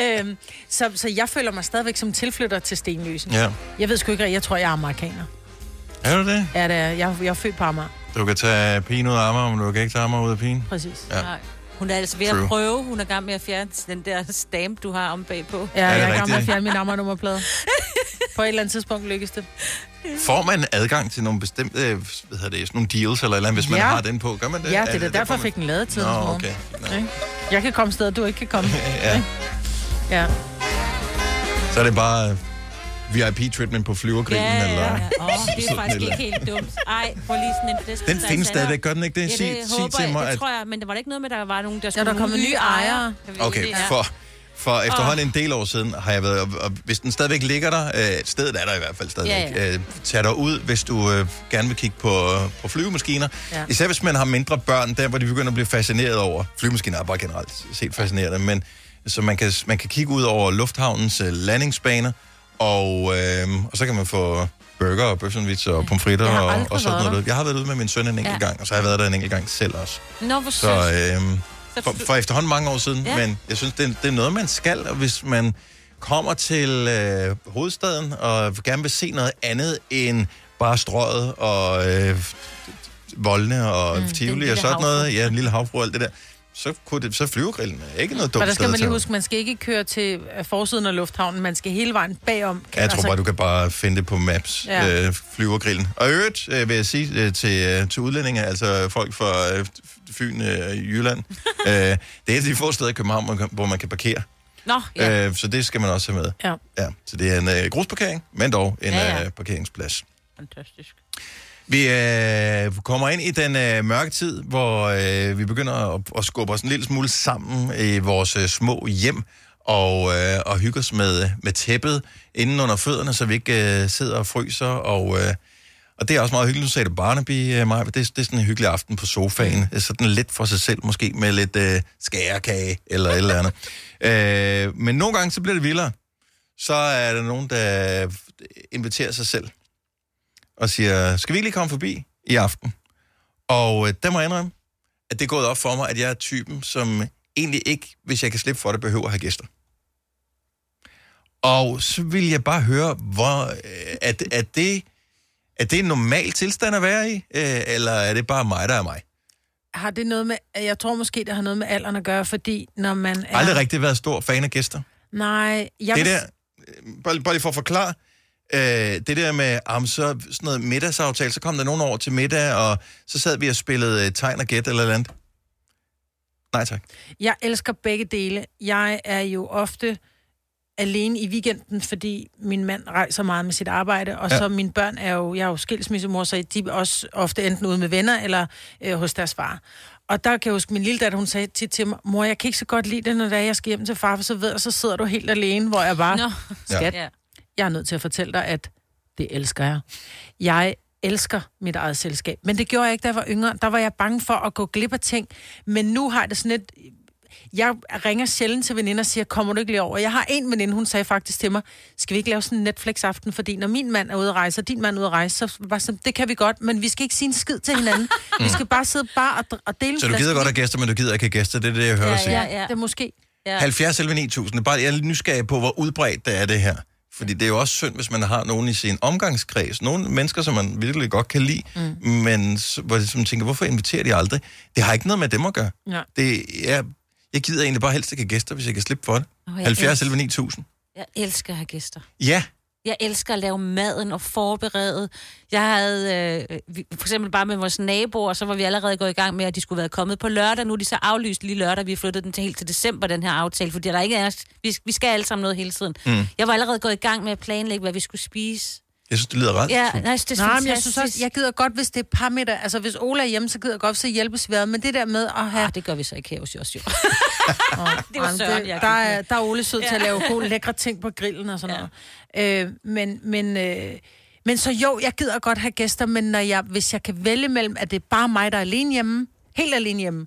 øhm, så, så jeg føler mig stadigvæk som tilflytter til Stenløsen. ja. Jeg ved sgu ikke, jeg tror, jeg er amerikaner. Er du det? Ja, det er. Jeg, jeg er født på Amager. Du kan tage pigen ud af Amager, men du kan ikke tage Amager ud af pigen. Præcis. Ja. Nej. Hun er altså ved True. at prøve. Hun er gang med at fjerne den der stamp, du har om bagpå. Ja, det jeg er i gang med at fjerne min Amager-nummerplade. på et eller andet tidspunkt lykkes det. Får man adgang til nogle bestemte, øh, hvad hedder det, sådan nogle deals eller eller andet, hvis man Ja. har den på? Gør man det? Ja, det er da det derfor, jeg man- fik den lavet til. Nå, okay. Nå. Ikke? Jeg kan komme steder, du ikke kan komme. Ja. Ja. Så er det bare øh, VIP-treatment på flyvergrillen, Ja, eller... ja, ja. Oh, det er faktisk eller ikke helt dumt. Ej, få lige sådan en flæsk. Den findes stadigvæk, gør den ikke det? Ja, sig, det sig håber til jeg, mig, det at... tror jeg, men der var da ikke noget med, at der var nogen, der Ja, skulle der er kommet nye ejere. Jeg ved Okay, det, ja. for, for efterhånden en del år siden har jeg været, og, og hvis den stadigvæk ligger der, øh, stedet er der i hvert fald stadigvæk, Ja, ja. Øh, tag dig ud, hvis du øh, gerne vil kigge på, på flyvemaskiner. Ja. Især hvis man har mindre børn, der hvor de begynder at blive fascineret over. Flyvemaskiner er bare generelt set fascinerende, men så man kan, man kan kigge ud over lufthavnens øh, landingsbaner, og, øh, og så kan man få burger og bøfsandwich og pomfritter og, og sådan noget. Jeg har været ude med min søn en enkelt Ja. gang, og så har jeg været der en enkelt gang selv også. Nå, hvor Så, øh, for, for efterhånden mange år siden, ja. Men jeg synes, det, er- det er noget, man skal, og hvis man kommer til øh, hovedstaden og gerne vil se noget andet end bare strøget og øh, voldene og mm, Tivoli lille og sådan havfrue. noget, ja, en lille havfru og alt det der, så, kunne det, så flyvergrillen er ikke noget dumt Men der skal man lige huske, man skal ikke køre til øh, forsiden af lufthavnen. Man skal hele vejen bagom. Ja, jeg tror bare, du kan bare finde det på Maps, ja. Øh, flyvergrillen. Og øvrigt øh, vil jeg sige øh, til, øh, til udlændinge, altså folk fra øh, Fyn, øh, Jylland, øh, det er et af de få steder i København, man kan- hvor man kan parkere. Nå, ja. Øh, så det skal man også have med. Ja. Ja, så det er en øh, grusparkering, men dog en ja. ja. Øh, parkeringsplads. Fantastisk. Vi øh, kommer ind i den øh, mørke tid, hvor øh, vi begynder at, at skubbe os en lille smule sammen i vores øh, små hjem og, øh, og hygge os med, med tæppet inden under fødderne, så vi ikke øh, sidder og fryser. Og, øh, og det er også meget hyggeligt. Nu sagde det Barnaby, øh, Maja, det, det er sådan en hyggelig aften på sofaen. Mm. Sådan lidt for sig selv, måske med lidt øh, skærekage eller et eller andet. øh, men nogle gange så bliver det vildere. Så er der nogen, der inviterer sig selv og siger, skal vi ikke lige komme forbi i aften? Og øh, der må jeg indrømme, at det er gået op for mig, at jeg er typen, som egentlig ikke, hvis jeg kan slippe for det, behøver at have gæster. Og så vil jeg bare høre, hvor, øh, er, det- er, det, er det en normal tilstand at være i, øh, eller er det bare mig, der er mig? Har det noget med... Jeg tror måske, det har noget med alderen at gøre, fordi når man er... aldrig rigtig været stor fan af gæster. Nej, jeg Det vil- der, øh, bare, bare lige for at forklare, øh, det der med, om så sådan noget middagsaftale, så kom der nogen over til middag, og så sad vi og spillede øh, tegn og gæt eller et eller andet. Nej tak. Jeg elsker begge dele. Jeg er jo ofte alene i weekenden, fordi min mand rejser meget med sit arbejde, og Ja. så mine børn er jo, jeg er jo skilsmissemor, så de er også ofte enten ude med venner eller øh, hos deres far. Og der kan jeg huske, min lille datter, hun sagde tit til mig, mor, jeg kan ikke så godt lide det, når er, jeg skal hjem til far, for så ved jeg, så sidder du helt alene, hvor jeg bare, Nå, skat, ja. Jeg er nødt til at fortælle dig, at det elsker jeg. Jeg elsker mit eget selskab. Men det gjorde jeg ikke, da jeg var yngre. Der var jeg bange for at gå glip af ting. Men nu har jeg det sådan et... Jeg ringer sjældent til veninder og siger, kommer du ikke lige over? Jeg har en veninde, hun sagde faktisk til mig, skal vi ikke lave sådan en Netflix-aften? Fordi når min mand er ude at rejse, og din mand er ude at rejse, så var sådan, det kan vi godt, men vi skal ikke sige en skid til hinanden. vi skal bare sidde bare og, og dele Så du gider godt have gæster, men du gider ikke have gæster. Det er det, jeg hører Ja, sige. ja. Ja. Det er måske... Ja. 70 11 9000. Bare, jeg er lidt nysgerrig på, hvor udbredt det er det her. Fordi det er jo også synd, hvis man har nogen i sin omgangskreds. Nogle mennesker, som man virkelig godt kan lide, mm. men hvor som tænker, hvorfor inviterer de aldrig? Det har ikke noget med dem at gøre. Ja. Det er, jeg gider egentlig bare helst ikke have gæster, hvis jeg kan slippe for det. Jeg 70 elsker- 11 9000. Jeg elsker at have gæster. Ja, Jeg elsker at lave maden og forberede. Jeg havde øh, for eksempel bare med vores naboer, så var vi allerede gået i gang med, at de skulle være kommet på lørdag. Nu er de så aflyst lige lørdag. Vi har flyttet den til helt til december, den her aftale, fordi der ikke er, vi, vi skal alle sammen noget hele tiden. Mm. Jeg var allerede gået i gang med at planlægge, hvad vi skulle spise. Jeg synes, det lyder ret. Ja, nej, det er Nej, men jeg synes også, jeg gider godt, hvis det er par middag. Altså, hvis Ola er hjemme, så gider jeg godt, så hjælpes vi ad. Men det der med at have... Ah, det gør vi så ikke her hos os, jo. det var Søren, det, jeg der, er, der er Ole sød til at Ja. lave gode, lækre ting på grillen og sådan noget. Øh, men, men, øh, men så jo, jeg gider godt have gæster, men når jeg, hvis jeg kan vælge mellem, at det er bare mig, der er alene hjemme, helt alene hjemme,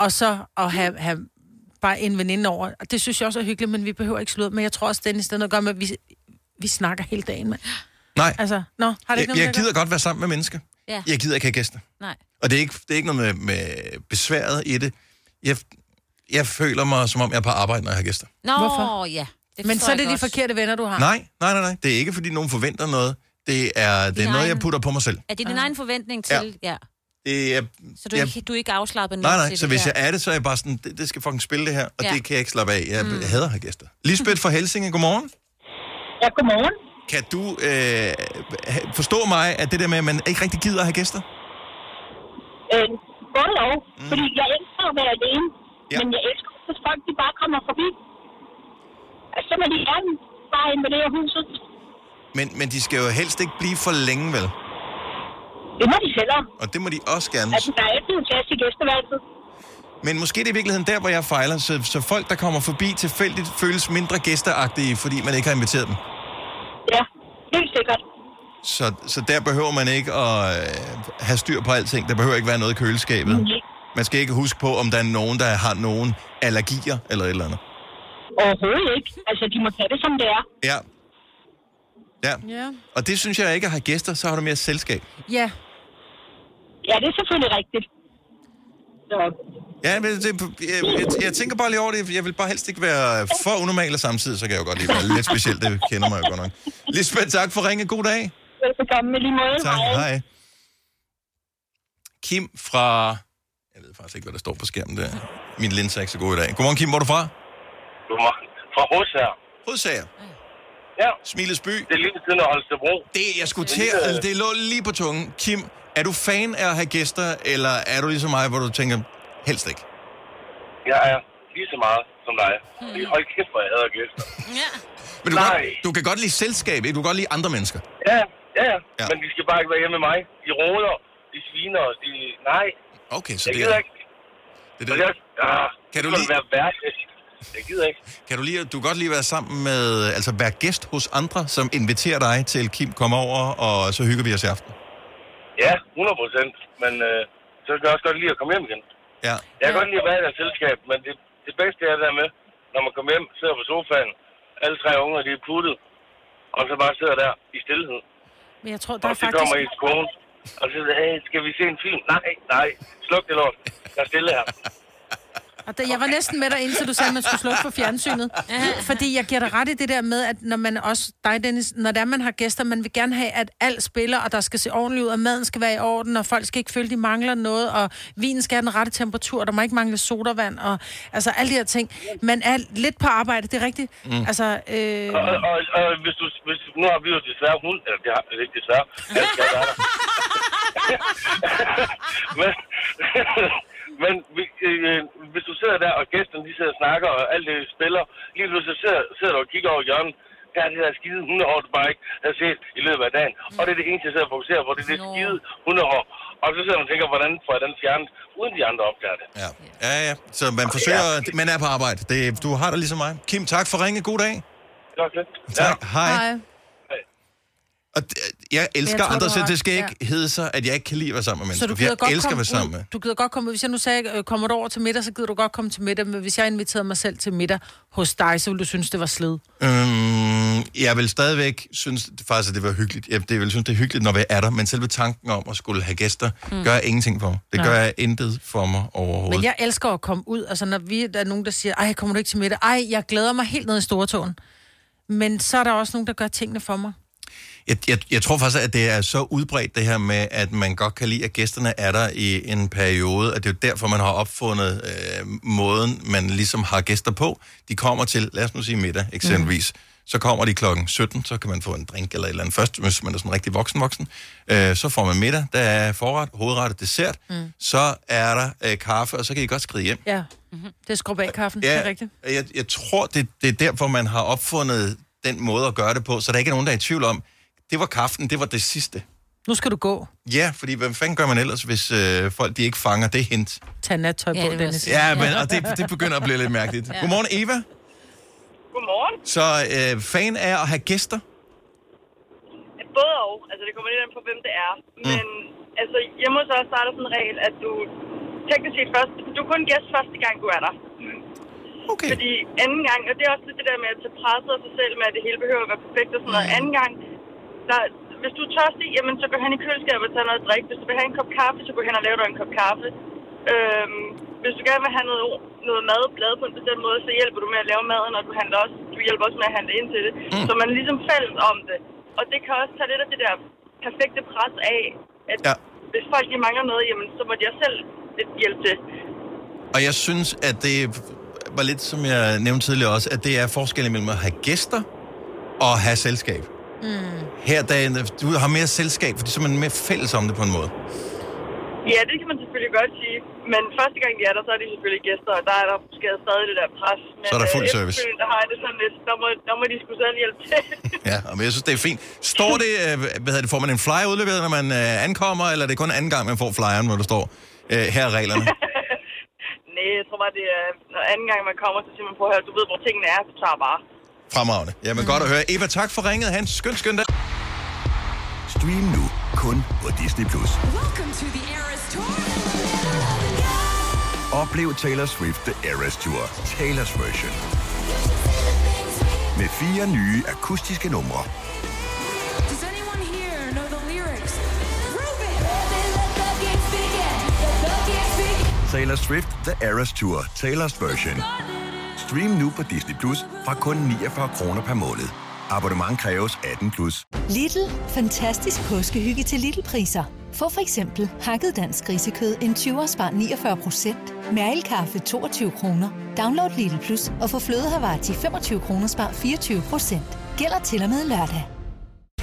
og så at have, have bare en veninde over, og det synes jeg også er hyggeligt, men vi behøver ikke slutte. Men jeg tror også, Dennis, det er noget at gøre med, at vi, vi snakker hele dagen med. Nej, Altså, nå, har det jeg, ikke noget jeg med gider godt være sammen med mennesker. Ja. Jeg gider ikke have gæster. Nej. Og det er ikke, det er ikke noget med, med besværet i det. Jeg, jeg føler mig, som om jeg er på arbejde, når jeg har gæster. Nå, Hvorfor? ja. Det Men så er jeg det de godt. forkerte venner, du har. Nej, nej, nej, nej. Det er ikke, fordi nogen forventer noget. Det er, det er noget, jeg egen- putter på mig selv. Er det din egen forventning til? Ja. ja. Det er, Så du er, jeg, ikke, du er ikke afslappet nej, nej, så hvis der. jeg er det, så er jeg bare sådan, det, det skal fucking spille det her, og Ja. det kan jeg ikke slappe af. Jeg, mm. jeg hader at have gæster. Lisbeth fra Helsinge, godmorgen. Ja, godmorgen. Kan du øh, forstå mig, at det der med, at man ikke rigtig gider at have gæster? Øh, både og. Mm. Fordi jeg elsker at være alene. Ja. Ja. Men jeg elsker, hvis folk de bare kommer forbi. Altså, så må de gerne bare invadere huset. Men, men de skal jo helst ikke blive for længe, vel? Det må de selv om. Og det må de også gerne. Altså, der er altid en plads i gæsteværelset. Men måske det er i virkeligheden der, hvor jeg fejler, så, så folk, der kommer forbi tilfældigt, føles mindre gæsteragtige, fordi man ikke har inviteret dem. Ja, helt sikkert. Så, så der behøver man ikke at øh, have styr på alting. Der behøver ikke være noget i køleskabet. Man skal ikke huske på, om der er nogen, der har nogen allergier eller et eller andet. Overhovedet ikke. Altså, de må tage det, som det er. Ja. Ja. Ja. Og det synes jeg ikke at have gæster, så har du mere selskab. Ja. Ja, det er selvfølgelig rigtigt. Så, Ja, men det, jeg, jeg, jeg tænker bare lige over det. Jeg vil bare helst ikke være for unormal, og samtidig så kan jeg jo godt lide være lidt specielt. Det kender mig jo godt nok. Lisbeth, tak for ringe. God dag. velbekomme med lige måde. Tak, hej. Kim fra... Jeg ved faktisk ikke, hvad der står på skærmen der. Min linse er ikke så god i dag. Godmorgen, Kim. Hvor er du fra? Godmorgen. Fra Hos her. Hovedsager. Ja. Smilets by. Det er lige ved siden af Holstebro. Det, jeg skulle til, det lå lige på tungen. Kim, er du fan af at have gæster, eller er du ligesom mig, hvor du tænker, helst ikke? Jeg er lige så meget som dig. Hmm. Hold kæft, hvor jeg hader gæster. Ja. Men du, Nej. godt, du kan godt lide selskab, ikke? Du kan godt lide andre mennesker. Ja, ja, ja. Men de skal bare ikke være hjemme med mig. De råder, de sviner, de... Nej, Okay, så jeg det gider er... ikke. Det er jeg, det. ah, Kan du lide- være værd. Jeg gider ikke. Kan du, lide, du kan godt lige være sammen med, altså være gæst hos andre, som inviterer dig til Kim, kom over, og så hygger vi os i aften. Ja, 100 procent. Men øh, så kan jeg også godt lide at komme hjem igen. Ja. Jeg kan godt lide at være i deres selskab, men det, det bedste er det der med, når man kommer hjem, sidder på sofaen, alle tre unger, de er puttet, og så bare sidder der i stillhed. Men jeg tror, der Og så kommer faktisk... ens kone, og så siger, hey, skal vi se en film? Nej, nej, sluk det lort. Jeg er stille her. Og da, jeg var næsten med dig indtil du sagde, at man skulle slukke for fjernsynet. Fordi jeg giver dig ret i det der med, at når man også, dig Dennis, når der man har gæster, man vil gerne have, at alt spiller, og der skal se ordentligt ud, og maden skal være i orden, og folk skal ikke føle, de mangler noget, og vinen skal have den rette temperatur, og der må ikke mangle sodavand, og altså alle de her ting. Man er lidt på arbejde, det er rigtigt. Mm. Altså, øh, Og, og, og hvis du, hvis, nu har vi jo desværre hund, eller det har er ikke desværre, jeg skal være der. men, men vi, øh, hvis du sidder der, og gæsterne de sidder og snakker, og alt det spiller, lige pludselig så sidder, sidder du og kigger over hjørnet, der er det der skide hundehår, du bare ikke har set i løbet af dagen. Og det er det eneste, jeg sidder og fokuserer på, det er det skide hundehår. Og så sidder man og tænker, hvordan får jeg den fjernet, uden de andre opdager det. Ja, ja, ja. Så man forsøger, man er på arbejde. Det, du har det ligesom mig. Kim, tak for ringe. God dag. Det. Tak. Hej. hej. Og d- jeg elsker Jeg tror, andre, du så det skal ikke hedde sig, at jeg ikke kan lide at være sammen med Så mennesker. du for gider jeg godt elsker at være sammen med. Du gider godt komme. Hvis jeg nu sagde, øh, kommer du over til middag, så gider du godt komme til middag. Men hvis jeg inviterede mig selv til middag hos dig, så ville du synes, det var slid. Øhm, jeg vil stadigvæk synes faktisk, at det var hyggeligt. Jeg det vil synes, det er hyggeligt, når vi er der, men selve tanken om at skulle have gæster, mm. gør jeg ingenting for. Det Nej. gør jeg intet for mig overhovedet. Men jeg elsker at komme ud. Altså, når vi, der er nogen, der siger, ej, kommer du ikke til middag? Ej, jeg glæder mig helt ned i Stortåen. Men så er der også nogen, der gør tingene for mig. Jeg, jeg, jeg tror faktisk, at det er så udbredt det her med, at man godt kan lide, at gæsterne er der i en periode, og det er jo derfor, man har opfundet øh, måden, man ligesom har gæster på. De kommer til, lad os nu sige middag eksempelvis, mm. så kommer de klokken 17, så kan man få en drink eller et eller andet først, hvis man er sådan rigtig voksen-voksen. Øh, så får man middag, der er forret, hovedret og dessert, mm. så er der øh, kaffe, og så kan I godt skride hjem. Ja, mm-hmm. det er skrub af kaffen, det er rigtigt. Jeg, jeg tror, det, det er derfor, man har opfundet den måde at gøre det på, så der ikke er nogen, der er i tvivl om, det var kaffen, det var det sidste. Nu skal du gå. Ja, fordi hvad fanden gør man ellers, hvis øh, folk de ikke fanger det hint? Tag nattøj Ja, på, jeg Dennis. Ja, men og det, det begynder at blive lidt mærkeligt. Ja. Godmorgen, Eva. Godmorgen. Så øh, fan af at have gæster? Både og. Altså, det kommer lidt an på, hvem det er. Men altså, hjemme hos os, så er der sådan en regel, at du teknisk set først, du er kun gæst første gang, du er der. Okay. Fordi anden gang, og det er også lidt det der med at tage presset af sig selv med, at det hele behøver at være perfekt og sådan noget. Mm. Anden gang, der, hvis du er tørstig, jamen, så gå hen i køleskabet og tage noget at drikke. Hvis du vil have en kop kaffe, så gå hen og lave dig en kop kaffe. Øhm, hvis du gerne vil have noget, noget mad lavet på en bestemt måde, så hjælper du med at lave maden, og du, handler også, du hjælper også med at handle ind til det. Mm. Så man er ligesom fælles om det. Og det kan også tage lidt af det der perfekte pres af, at Ja. hvis folk de mangler noget, jamen, så må de også selv lidt hjælpe til. Og jeg synes, at det var lidt, som jeg nævnte tidligere også, at det er forskellen mellem at have gæster og have selskab. Mm. Her dagen, du har mere selskab, fordi så er man mere fælles om det på en måde. Ja, det kan man selvfølgelig godt sige. Men første gang de er der, så er de selvfølgelig gæster, og der er der måske stadig det der pres. Men, Så er der fuld øh, service. Der har jeg det sådan lidt, der må, der må de skulle selv hjælpe til. Ja, og men jeg synes, det er fint. Står det, øh, hvad hedder det, får man en flyer udleveret, når man øh, ankommer, eller er det kun anden gang, man får flyeren, hvor der står, øh, her er reglerne? Nej, jeg tror bare, det er, når anden gang man kommer, så siger man på her, du ved, hvor tingene er, du tager bare. Fremragende. Jamen godt at høre. Eva, tak for ringet. Ha' en skøn, skøn dag. Stream nu kun på Disney+. Plus. Oplev Taylor Swift The Eras Tour, Taylor's version. Med fire nye akustiske numre. Taylor Swift The Eras Tour, Taylor's version. Stream nu på Disney Plus fra kun 49 kroner per måned. Abonnement kræves 18 plus. Little. Fantastisk påskehygge til Little-priser. Få for eksempel hakket dansk grisekød en 20 spar 49 procent. Mærelkaffe 22 kroner. Download Lidl Plus og få flødehavar til 25 kroner spar 24 procent. Gælder til og med lørdag.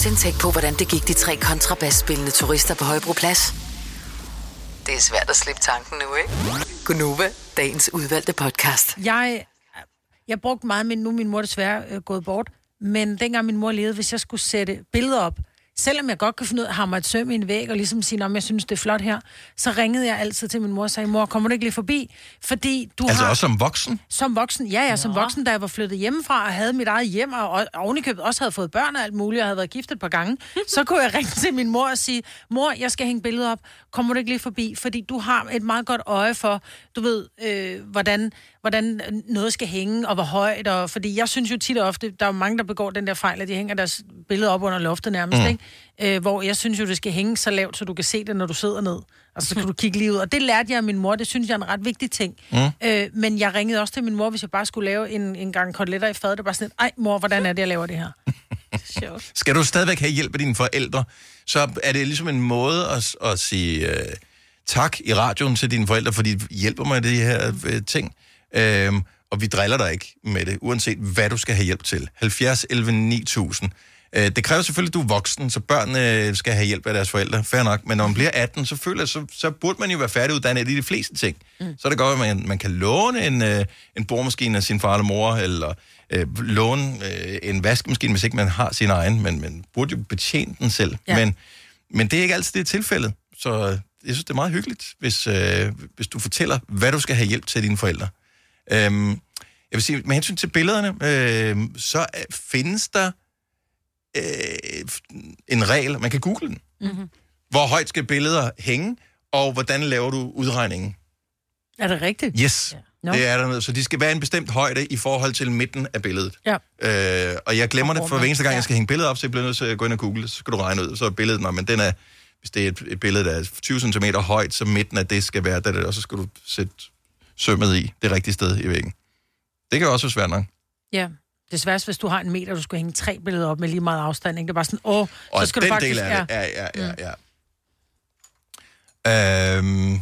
Årsindtægt på, hvordan det gik de tre kontrabasspillende turister på Højbroplads? Det er svært at slippe tanken nu, ikke? Gunova, dagens udvalgte podcast. Jeg, jeg brugte meget men nu min mor desværre øh, gået bort, men dengang min mor levede, hvis jeg skulle sætte billeder op, selvom jeg godt kan finde ud af at hamre et søm i en væg, og ligesom sige, om jeg synes, det er flot her, så ringede jeg altid til min mor og sagde, mor, kommer du ikke lige forbi? Fordi du Altså har... også som voksen? Som voksen, ja, ja, som voksen, da jeg var flyttet hjemmefra og havde mit eget hjem, og, ovenikøbet også havde fået børn og alt muligt, og havde været gift et par gange, så kunne jeg ringe til min mor og sige, mor, jeg skal hænge billeder op, kommer du ikke lige forbi? Fordi du har et meget godt øje for, du ved, øh, hvordan, hvordan noget skal hænge, og hvor højt, og fordi jeg synes jo tit og ofte, der er jo mange, der begår den der fejl, at de hænger deres billeder op under loftet nærmest, Mm. ikke? Øh, hvor jeg synes jo, det skal hænge så lavt, så du kan se det, når du sidder ned. Altså, så kan du kigge lige ud. Og det lærte jeg af min mor, det synes jeg er en ret vigtig ting. Mm. Øh, men jeg ringede også til min mor, hvis jeg bare skulle lave en, en gang koteletter i fad. Det var bare sådan lidt, ej mor, hvordan er det, jeg laver det her? Sjovt. Skal du stadigvæk have hjælp af dine forældre, så er det ligesom en måde at, at sige øh, tak i radioen til dine forældre, fordi de hjælper mig i de her øh, ting. Øhm, og vi driller dig ikke med det, uanset hvad du skal have hjælp til. 70 11 9000. Øh, det kræver selvfølgelig, at du er voksen, så børnene skal have hjælp af deres forældre. Fair nok. Men når man bliver 18, så, føler så, så burde man jo være færdiguddannet i de fleste ting. Mm. Så er det godt, at man, man kan låne en, øh, en boremaskine af sin far eller mor, eller øh, låne øh, en vaskemaskine, hvis ikke man har sin egen, men man burde jo betjene den selv. Ja. Men, men det er ikke altid det tilfældet. Så øh, jeg synes, det er meget hyggeligt, hvis, øh, hvis du fortæller, hvad du skal have hjælp til dine forældre. Øhm, jeg vil sige, med hensyn til billederne, øh, så findes der øh, en regel, man kan google den. Mm-hmm. Hvor højt skal billeder hænge, og hvordan laver du udregningen? Er det rigtigt? Yes, Nå. det er der noget. Så de skal være en bestemt højde i forhold til midten af billedet. Ja. Øh, og jeg glemmer det for hver eneste gang, Ja. jeg skal hænge billedet op, så jeg bliver nødt til at gå ind og google, så skal du regne ud, så er billedet, nå, men den er, hvis det er et, et billede, der er 20 cm højt, så midten af det skal være der, og så skal du sætte sømmet i det rigtige sted i væggen. Det kan også være svært nok. Ja. Det er svært, hvis du har en meter, du skal hænge tre billeder op med lige meget afstand. Ikke? Det er bare sådan, åh, Og så skal den du faktisk... del af det, ja, ja, ja, Mm. ja. Øhm,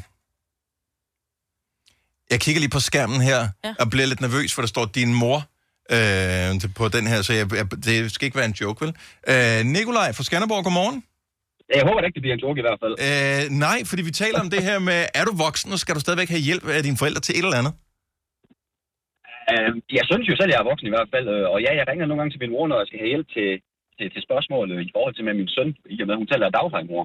jeg kigger lige på skærmen her, ja. og bliver lidt nervøs, for der står din mor øh, på den her, så jeg, jeg, det skal ikke være en joke, vel? Øh, Nikolaj fra Skanderborg, godmorgen. Jeg håber ikke, det bliver en joke i hvert fald. Øh, nej, fordi vi taler om det her med, er du voksen, og skal du stadigvæk have hjælp af dine forældre til et eller andet? Uh, jeg synes jo selv, jeg er voksen i hvert fald, øh, og ja, jeg ringer nogle gange til min mor, når jeg skal have hjælp til, til, til spørgsmålet i forhold til med min søn, i og med, at hun selv er dagplejemor.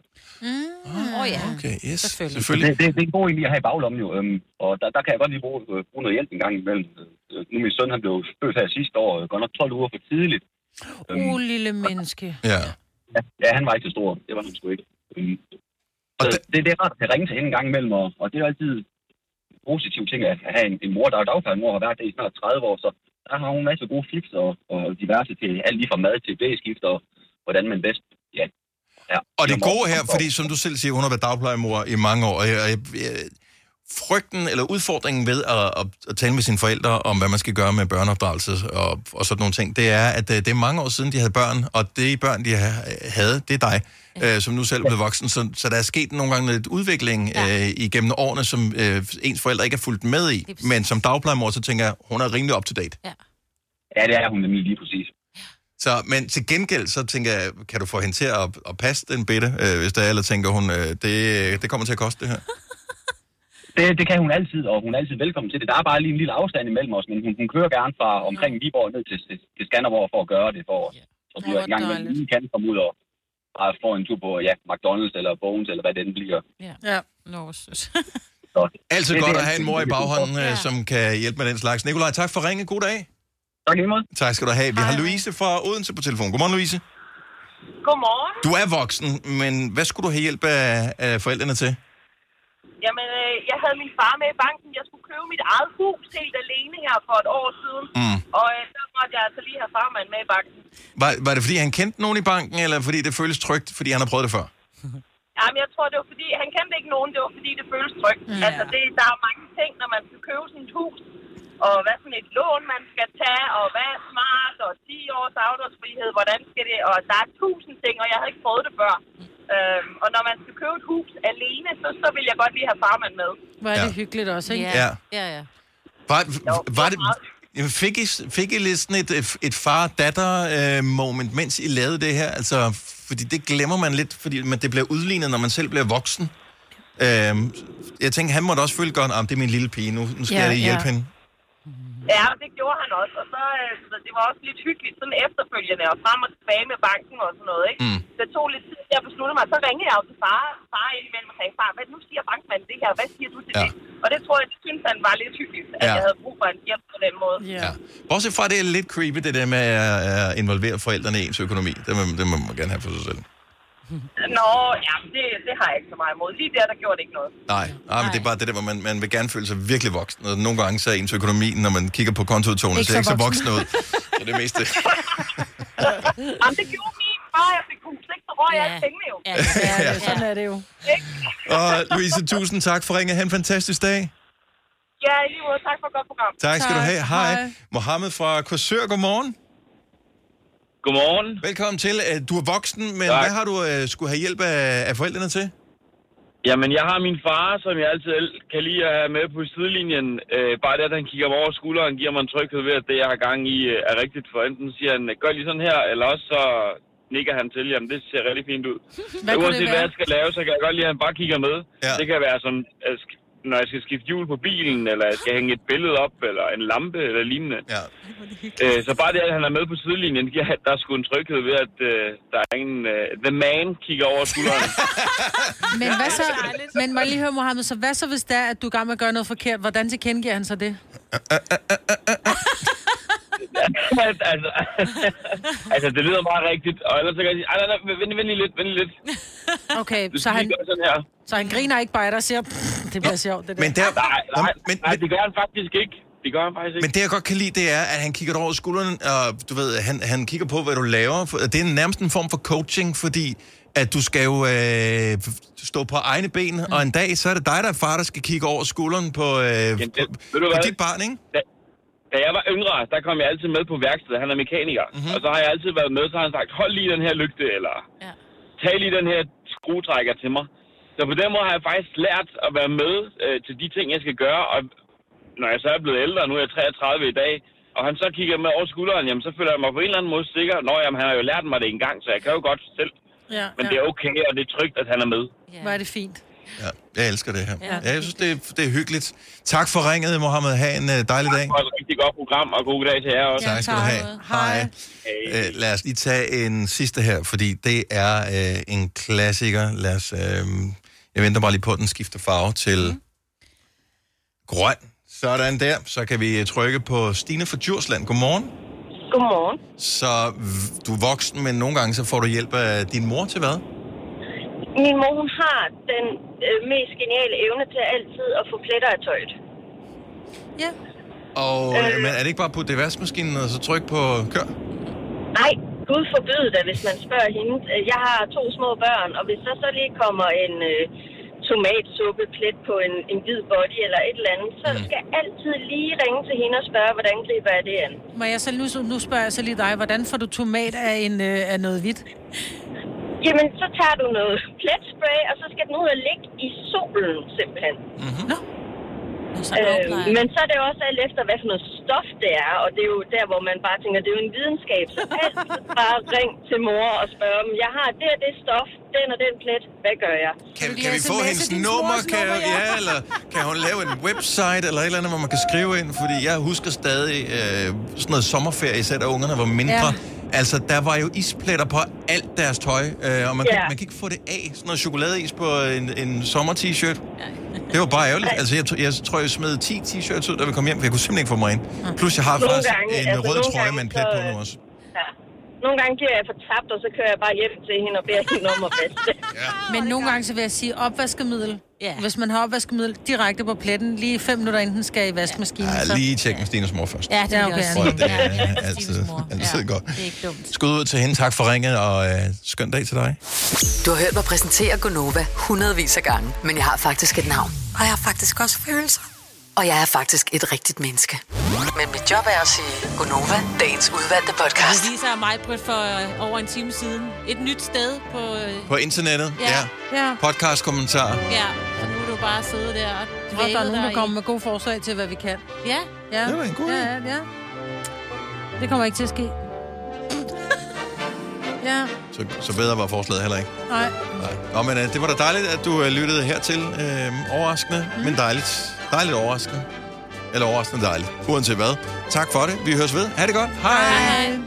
Åh oh, ja. Okay, yes. Selvfølgelig. Selvfølgelig. Det, det, det er en god idé at have i baglommen jo, øhm, og der, der kan jeg godt lige bruge, øh, bruge noget hjælp en gang imellem. Øh, nu min søn, han blev født her sidste år, øh, godt nok 12 uger for tidligt. Øhm, Uh, lille menneske. Ja. Ja, ja, han var ikke så stor, det var han sgu ikke. Øhm, så det, det er rart at ringe til hende en gang imellem, og, og det er altid en positiv ting at have en, en mor, der er dagplejemor, og har været det i snart 30 år, så der har hun en masse gode fix og, og diverse til alt lige fra mad til blæskift og hvordan man bedst, ja. ja. Og det gode her, fordi som du selv siger, hun har været dagplejemor i mange år, og jeg, jeg, jeg, frygten eller udfordringen ved at, at, at tale med sine forældre om, hvad man skal gøre med børneopdragelse og, og sådan nogle ting, det er, at øh, det er mange år siden, de havde børn, og det børn, de ha- havde, det er dig, ja. øh, som nu selv er blevet voksen. Så, så der er sket nogle gange lidt udvikling ja. øh, igennem årene, som øh, ens forældre ikke er fulgt med i. Men som dagplejemor, så tænker jeg, hun er rimelig up to date. Ja, det er hun nemlig lige præcis. Så, men til gengæld, så tænker jeg, kan du få hende til at, at passe den bitte, øh, hvis der er, eller tænker hun, øh, det, det kommer til at koste det her? Det, det kan hun altid, og hun er altid velkommen til det. Der er bare lige en lille afstand imellem os, men hun, hun kører gerne fra omkring Viborg ned til, til, til Skanderborg for at gøre det for os. Så vi er i gang med, at vi kan komme ud og bare få en tur på ja, McDonald's eller Bones, eller hvad det end bliver. Ja. ja. Nå, Så, Altid det- godt det at er have en mor i baghånden, øh, som kan hjælpe med den slags. Nikolaj, tak for ringe. God dag. Tak lige måde. Tak skal du have. Vi har Louise fra Odense på telefon. Godmorgen, Louise. Godmorgen. Du er voksen, men hvad skulle du have hjælp af, af forældrene til? Jamen, øh, jeg havde min far med i banken. Jeg skulle købe mit eget hus helt alene her for et år siden. Mm. Og øh, der måtte jeg altså lige have farmand med i banken. Var, var det, fordi han kendte nogen i banken, eller fordi det føles trygt, fordi han har prøvet det før? Jamen, jeg tror, det var fordi, han kendte ikke nogen. Det var fordi, det føles trygt. Ja. Altså, det, der er mange ting, når man skal købe sådan et hus. Og hvad for et lån, man skal tage, og hvad er smart, og 10 års afdragsfrihed, hvordan skal det... Og der er tusind ting, og jeg havde ikke prøvet det før. Øhm, og når man skal købe et hus alene, så, så vil jeg godt lige have farmand med. Hvor er det Ja. hyggeligt også, ikke? Ja. Ja, ja. Var, var det, fik, I, fik I lidt sådan et, et far-datter-moment, mens I lavede det her? Altså, fordi det glemmer man lidt, fordi man, det bliver udlignet, når man selv bliver voksen. Øhm, jeg tænker, han måtte også føle godt, at det er min lille pige, nu, nu skal Ja, jeg lige hjælpe ja. hende. Ja, det gjorde han også. Og så, øh, så det var også lidt hyggeligt sådan efterfølgende, og frem og tilbage med banken og sådan noget, ikke? Mm. Det tog lidt tid, til at beslutte mig. Så ringede jeg jo til far, far indimellem og sagde, far, hvad nu siger bankmanden det her? Hvad siger du til Ja. det? Og det tror jeg, det synes han var lidt hyggeligt, at Ja. jeg havde brug for en hjælp på den måde. Ja. Bortset fra, det er lidt creepy, det der med at, at involvere forældrene i ens økonomi. Det må, det må man gerne have for sig selv. Nå, ja, det, det har jeg ikke så meget imod. Lige der, der gjorde det ikke noget. Nej, nej, men det er bare det der, hvor man, man vil gerne føle sig virkelig voksen. Og nogle gange så er ens økonomi, når man kigger på kontoudtogene, så ikke så voksen ud. Så det er mest det. Jamen, det gjorde min far, jeg fik hus, ikke? Så røg jeg alle pengene jo. Ja, ja, sådan er det jo. Og Louise, tusind tak for ringe. Ha' en fantastisk dag. Ja, i lige måde. Tak for et godt program. Tak skal du have. Hej. Mohammed fra Korsør, godmorgen. Godmorgen. Velkommen til. Øh, Du er voksen, men Tak. hvad har du uh, skulle have hjælp af, af forældrene til? Jamen, jeg har min far, som jeg altid kan lide at have med på sidelinjen. Øh, bare det, at han kigger mig over skulderen, giver mig en tryghed ved, at det, jeg har gang i, øh, er rigtigt. For enten siger han, gør lige sådan her, eller også så nikker han til, jamen det ser rigtig fint ud. Hvad uanset hvad jeg skal lave, så kan jeg godt lide, at han bare kigger med. Ja. Det kan være sk- når jeg skal skifte hjul på bilen, eller jeg skal hænge et billede op, eller en lampe, eller lignende. Ja. Øh, så bare det, at han er med på sidelinjen, giver, at der er sgu en tryghed ved, at øh, der er ingen... Øh, the man kigger over skulderen. Men hvad så, men må jeg lige høre, Mohammed, så hvad så, hvis det er, at du er gang med at gøre noget forkert? Hvordan tilkendegiver han så det? altså, altså, det lyder meget rigtigt. Og ellers så kan jeg sige, "Ej, nej, nej, vent, vent lige lidt, vent lige lidt. Okay, så han, sådan her. så han griner ikke bare dig og siger, "Pff, det bliver sjovt, det der. Men der, Nej, nej, men, nej, det gør han faktisk ikke. Det gør han faktisk ikke. Men det, jeg godt kan lide, det er, at han kigger over skulderen, og du ved, han, han kigger på, hvad du laver. Det er nærmest en form for coaching, fordi at du skal jo øh, stå på egne ben, mm. og en dag, så er det dig, der er far, der skal kigge over skulderen på, øh, Jamen, det, på hvad? dit barn, ikke? Da, da jeg var yngre, der kom jeg altid med på værkstedet. Han er mekaniker. Mhm. Mm-hmm. Og så har jeg altid været med, så har han sagt, hold lige den her lygte, eller ja. tag lige den her skruetrækker til mig. Så på den måde har jeg faktisk lært at være med øh, til de ting, jeg skal gøre. Og når jeg så er blevet ældre, nu er jeg 33 i dag, og han så kigger med over skulderen, jamen så føler jeg mig på en eller anden måde sikker. Nå, jamen han har jo lært mig det engang, så jeg kan jo godt selv. Ja, Men det er okay, og det er trygt, at han er med. Hvor er det fint. Ja, jeg elsker det her. Ja. Ja. Jeg synes, det er, det er hyggeligt. Tak for ringet, Mohammed. Ha' en uh, dejlig dag. Og et rigtig godt program, og god dag til jer også. Tak skal du have. Hej. Uh, lad os lige tage en sidste her, fordi det er uh, en klassiker. Lad os, uh, jeg venter bare lige på, at den skifter farve til Mhm. grøn. Sådan der. Så kan vi trykke på Stine fra Djursland. Godmorgen. Godmorgen. Så du er voksen, men nogle gange så får du hjælp af din mor til hvad? Min mor, hun har den øh, mest geniale evne til altid at få pletter af tøjet. Ja. Og, Øh. øh. men er det ikke bare at putte det i vaskemaskinen og så trykke på kør? Nej, Gud forbyde det, hvis man spørger hende. Øh, Jeg har to små børn, og hvis der så lige kommer en øh, tomatsuppeplet på en, en hvid body eller et eller andet, så skal jeg altid lige ringe til hende og spørge, hvordan griber jeg det an. Må jeg så nu, nu spørger jeg så lige dig, hvordan får du tomat af, en, øh, af noget hvidt? Jamen, så tager du noget pletspray, og så skal den ud og ligge i solen, simpelthen. Mm-hmm. Nå. Øh, men så er det også alt efter, hvad for noget stof det er, og det er jo der, hvor man bare tænker, det er jo en videnskab, så altid bare ring til mor og spørg dem, jeg har det og det stof, den og den plet, hvad gør jeg? Kan, kan vi få hendes nummer? Kan, jeg, ja, eller kan hun lave en website eller et eller andet, hvor man kan skrive ind? Fordi jeg husker stadig øh, sådan noget sommerferie, især da ungerne var mindre. Ja. Altså, der var jo ispletter på alt deres tøj, øh, og man, kan, Ja. man kan ikke få det af. Sådan noget chokoladeis på en, en sommer-t-shirt. Det var bare ærgerligt. Altså, jeg, jeg tror, jeg smed 10 t-shirts ud, da vi kom hjem, for jeg kunne simpelthen ikke få mig ind. Plus, jeg har Nogle faktisk gange, en altså, rød trøje gange, med en plet på nu også. Ja. Nogle gange giver jeg for tabt, og så kører jeg bare hjem til hende og beder hende om at vaske det. Men nogle gange så vil jeg sige opvaskemiddel. Yeah. Hvis man har opvaskemiddel direkte på pletten, lige fem minutter inden den skal i vaskemaskinen. Ja, lige tjek med Stines mor først. Ja, det er okay. Jeg, det er altid, altid godt. Det er ikke dumt. Skud ud til hende. Tak for ringet, og øh, skøn dag til dig. Du har hørt mig præsentere Gonova hundredvis af gange, men jeg har faktisk et navn. Og jeg har faktisk også følelser. Og jeg er faktisk et rigtigt menneske. Men mit job er at sige Gonova, dagens udvalgte podcast. Det viser mig på for øh, over en time siden. Et nyt sted på... øh, På internettet, Ja. ja. Ja. Podcast-kommentarer. Ja, så nu er du bare sidde der og Og der er dvælet nogen, der kommer med gode forslag til, hvad vi kan. Ja. Ja. Det var en god ja, ja, ja. Det kommer ikke til at ske. Ja, Så, så bedre var forslaget heller ikke. nej. Nej. Nå, men øh, det var da dejligt, at du øh, lyttede hertil. Øh, overraskende, mm. men dejligt. Dejligt overraskende. Eller overraskende dejligt. Uanset hvad. Tak for det. Vi høres ved. Ha' det godt. Hej. Hej.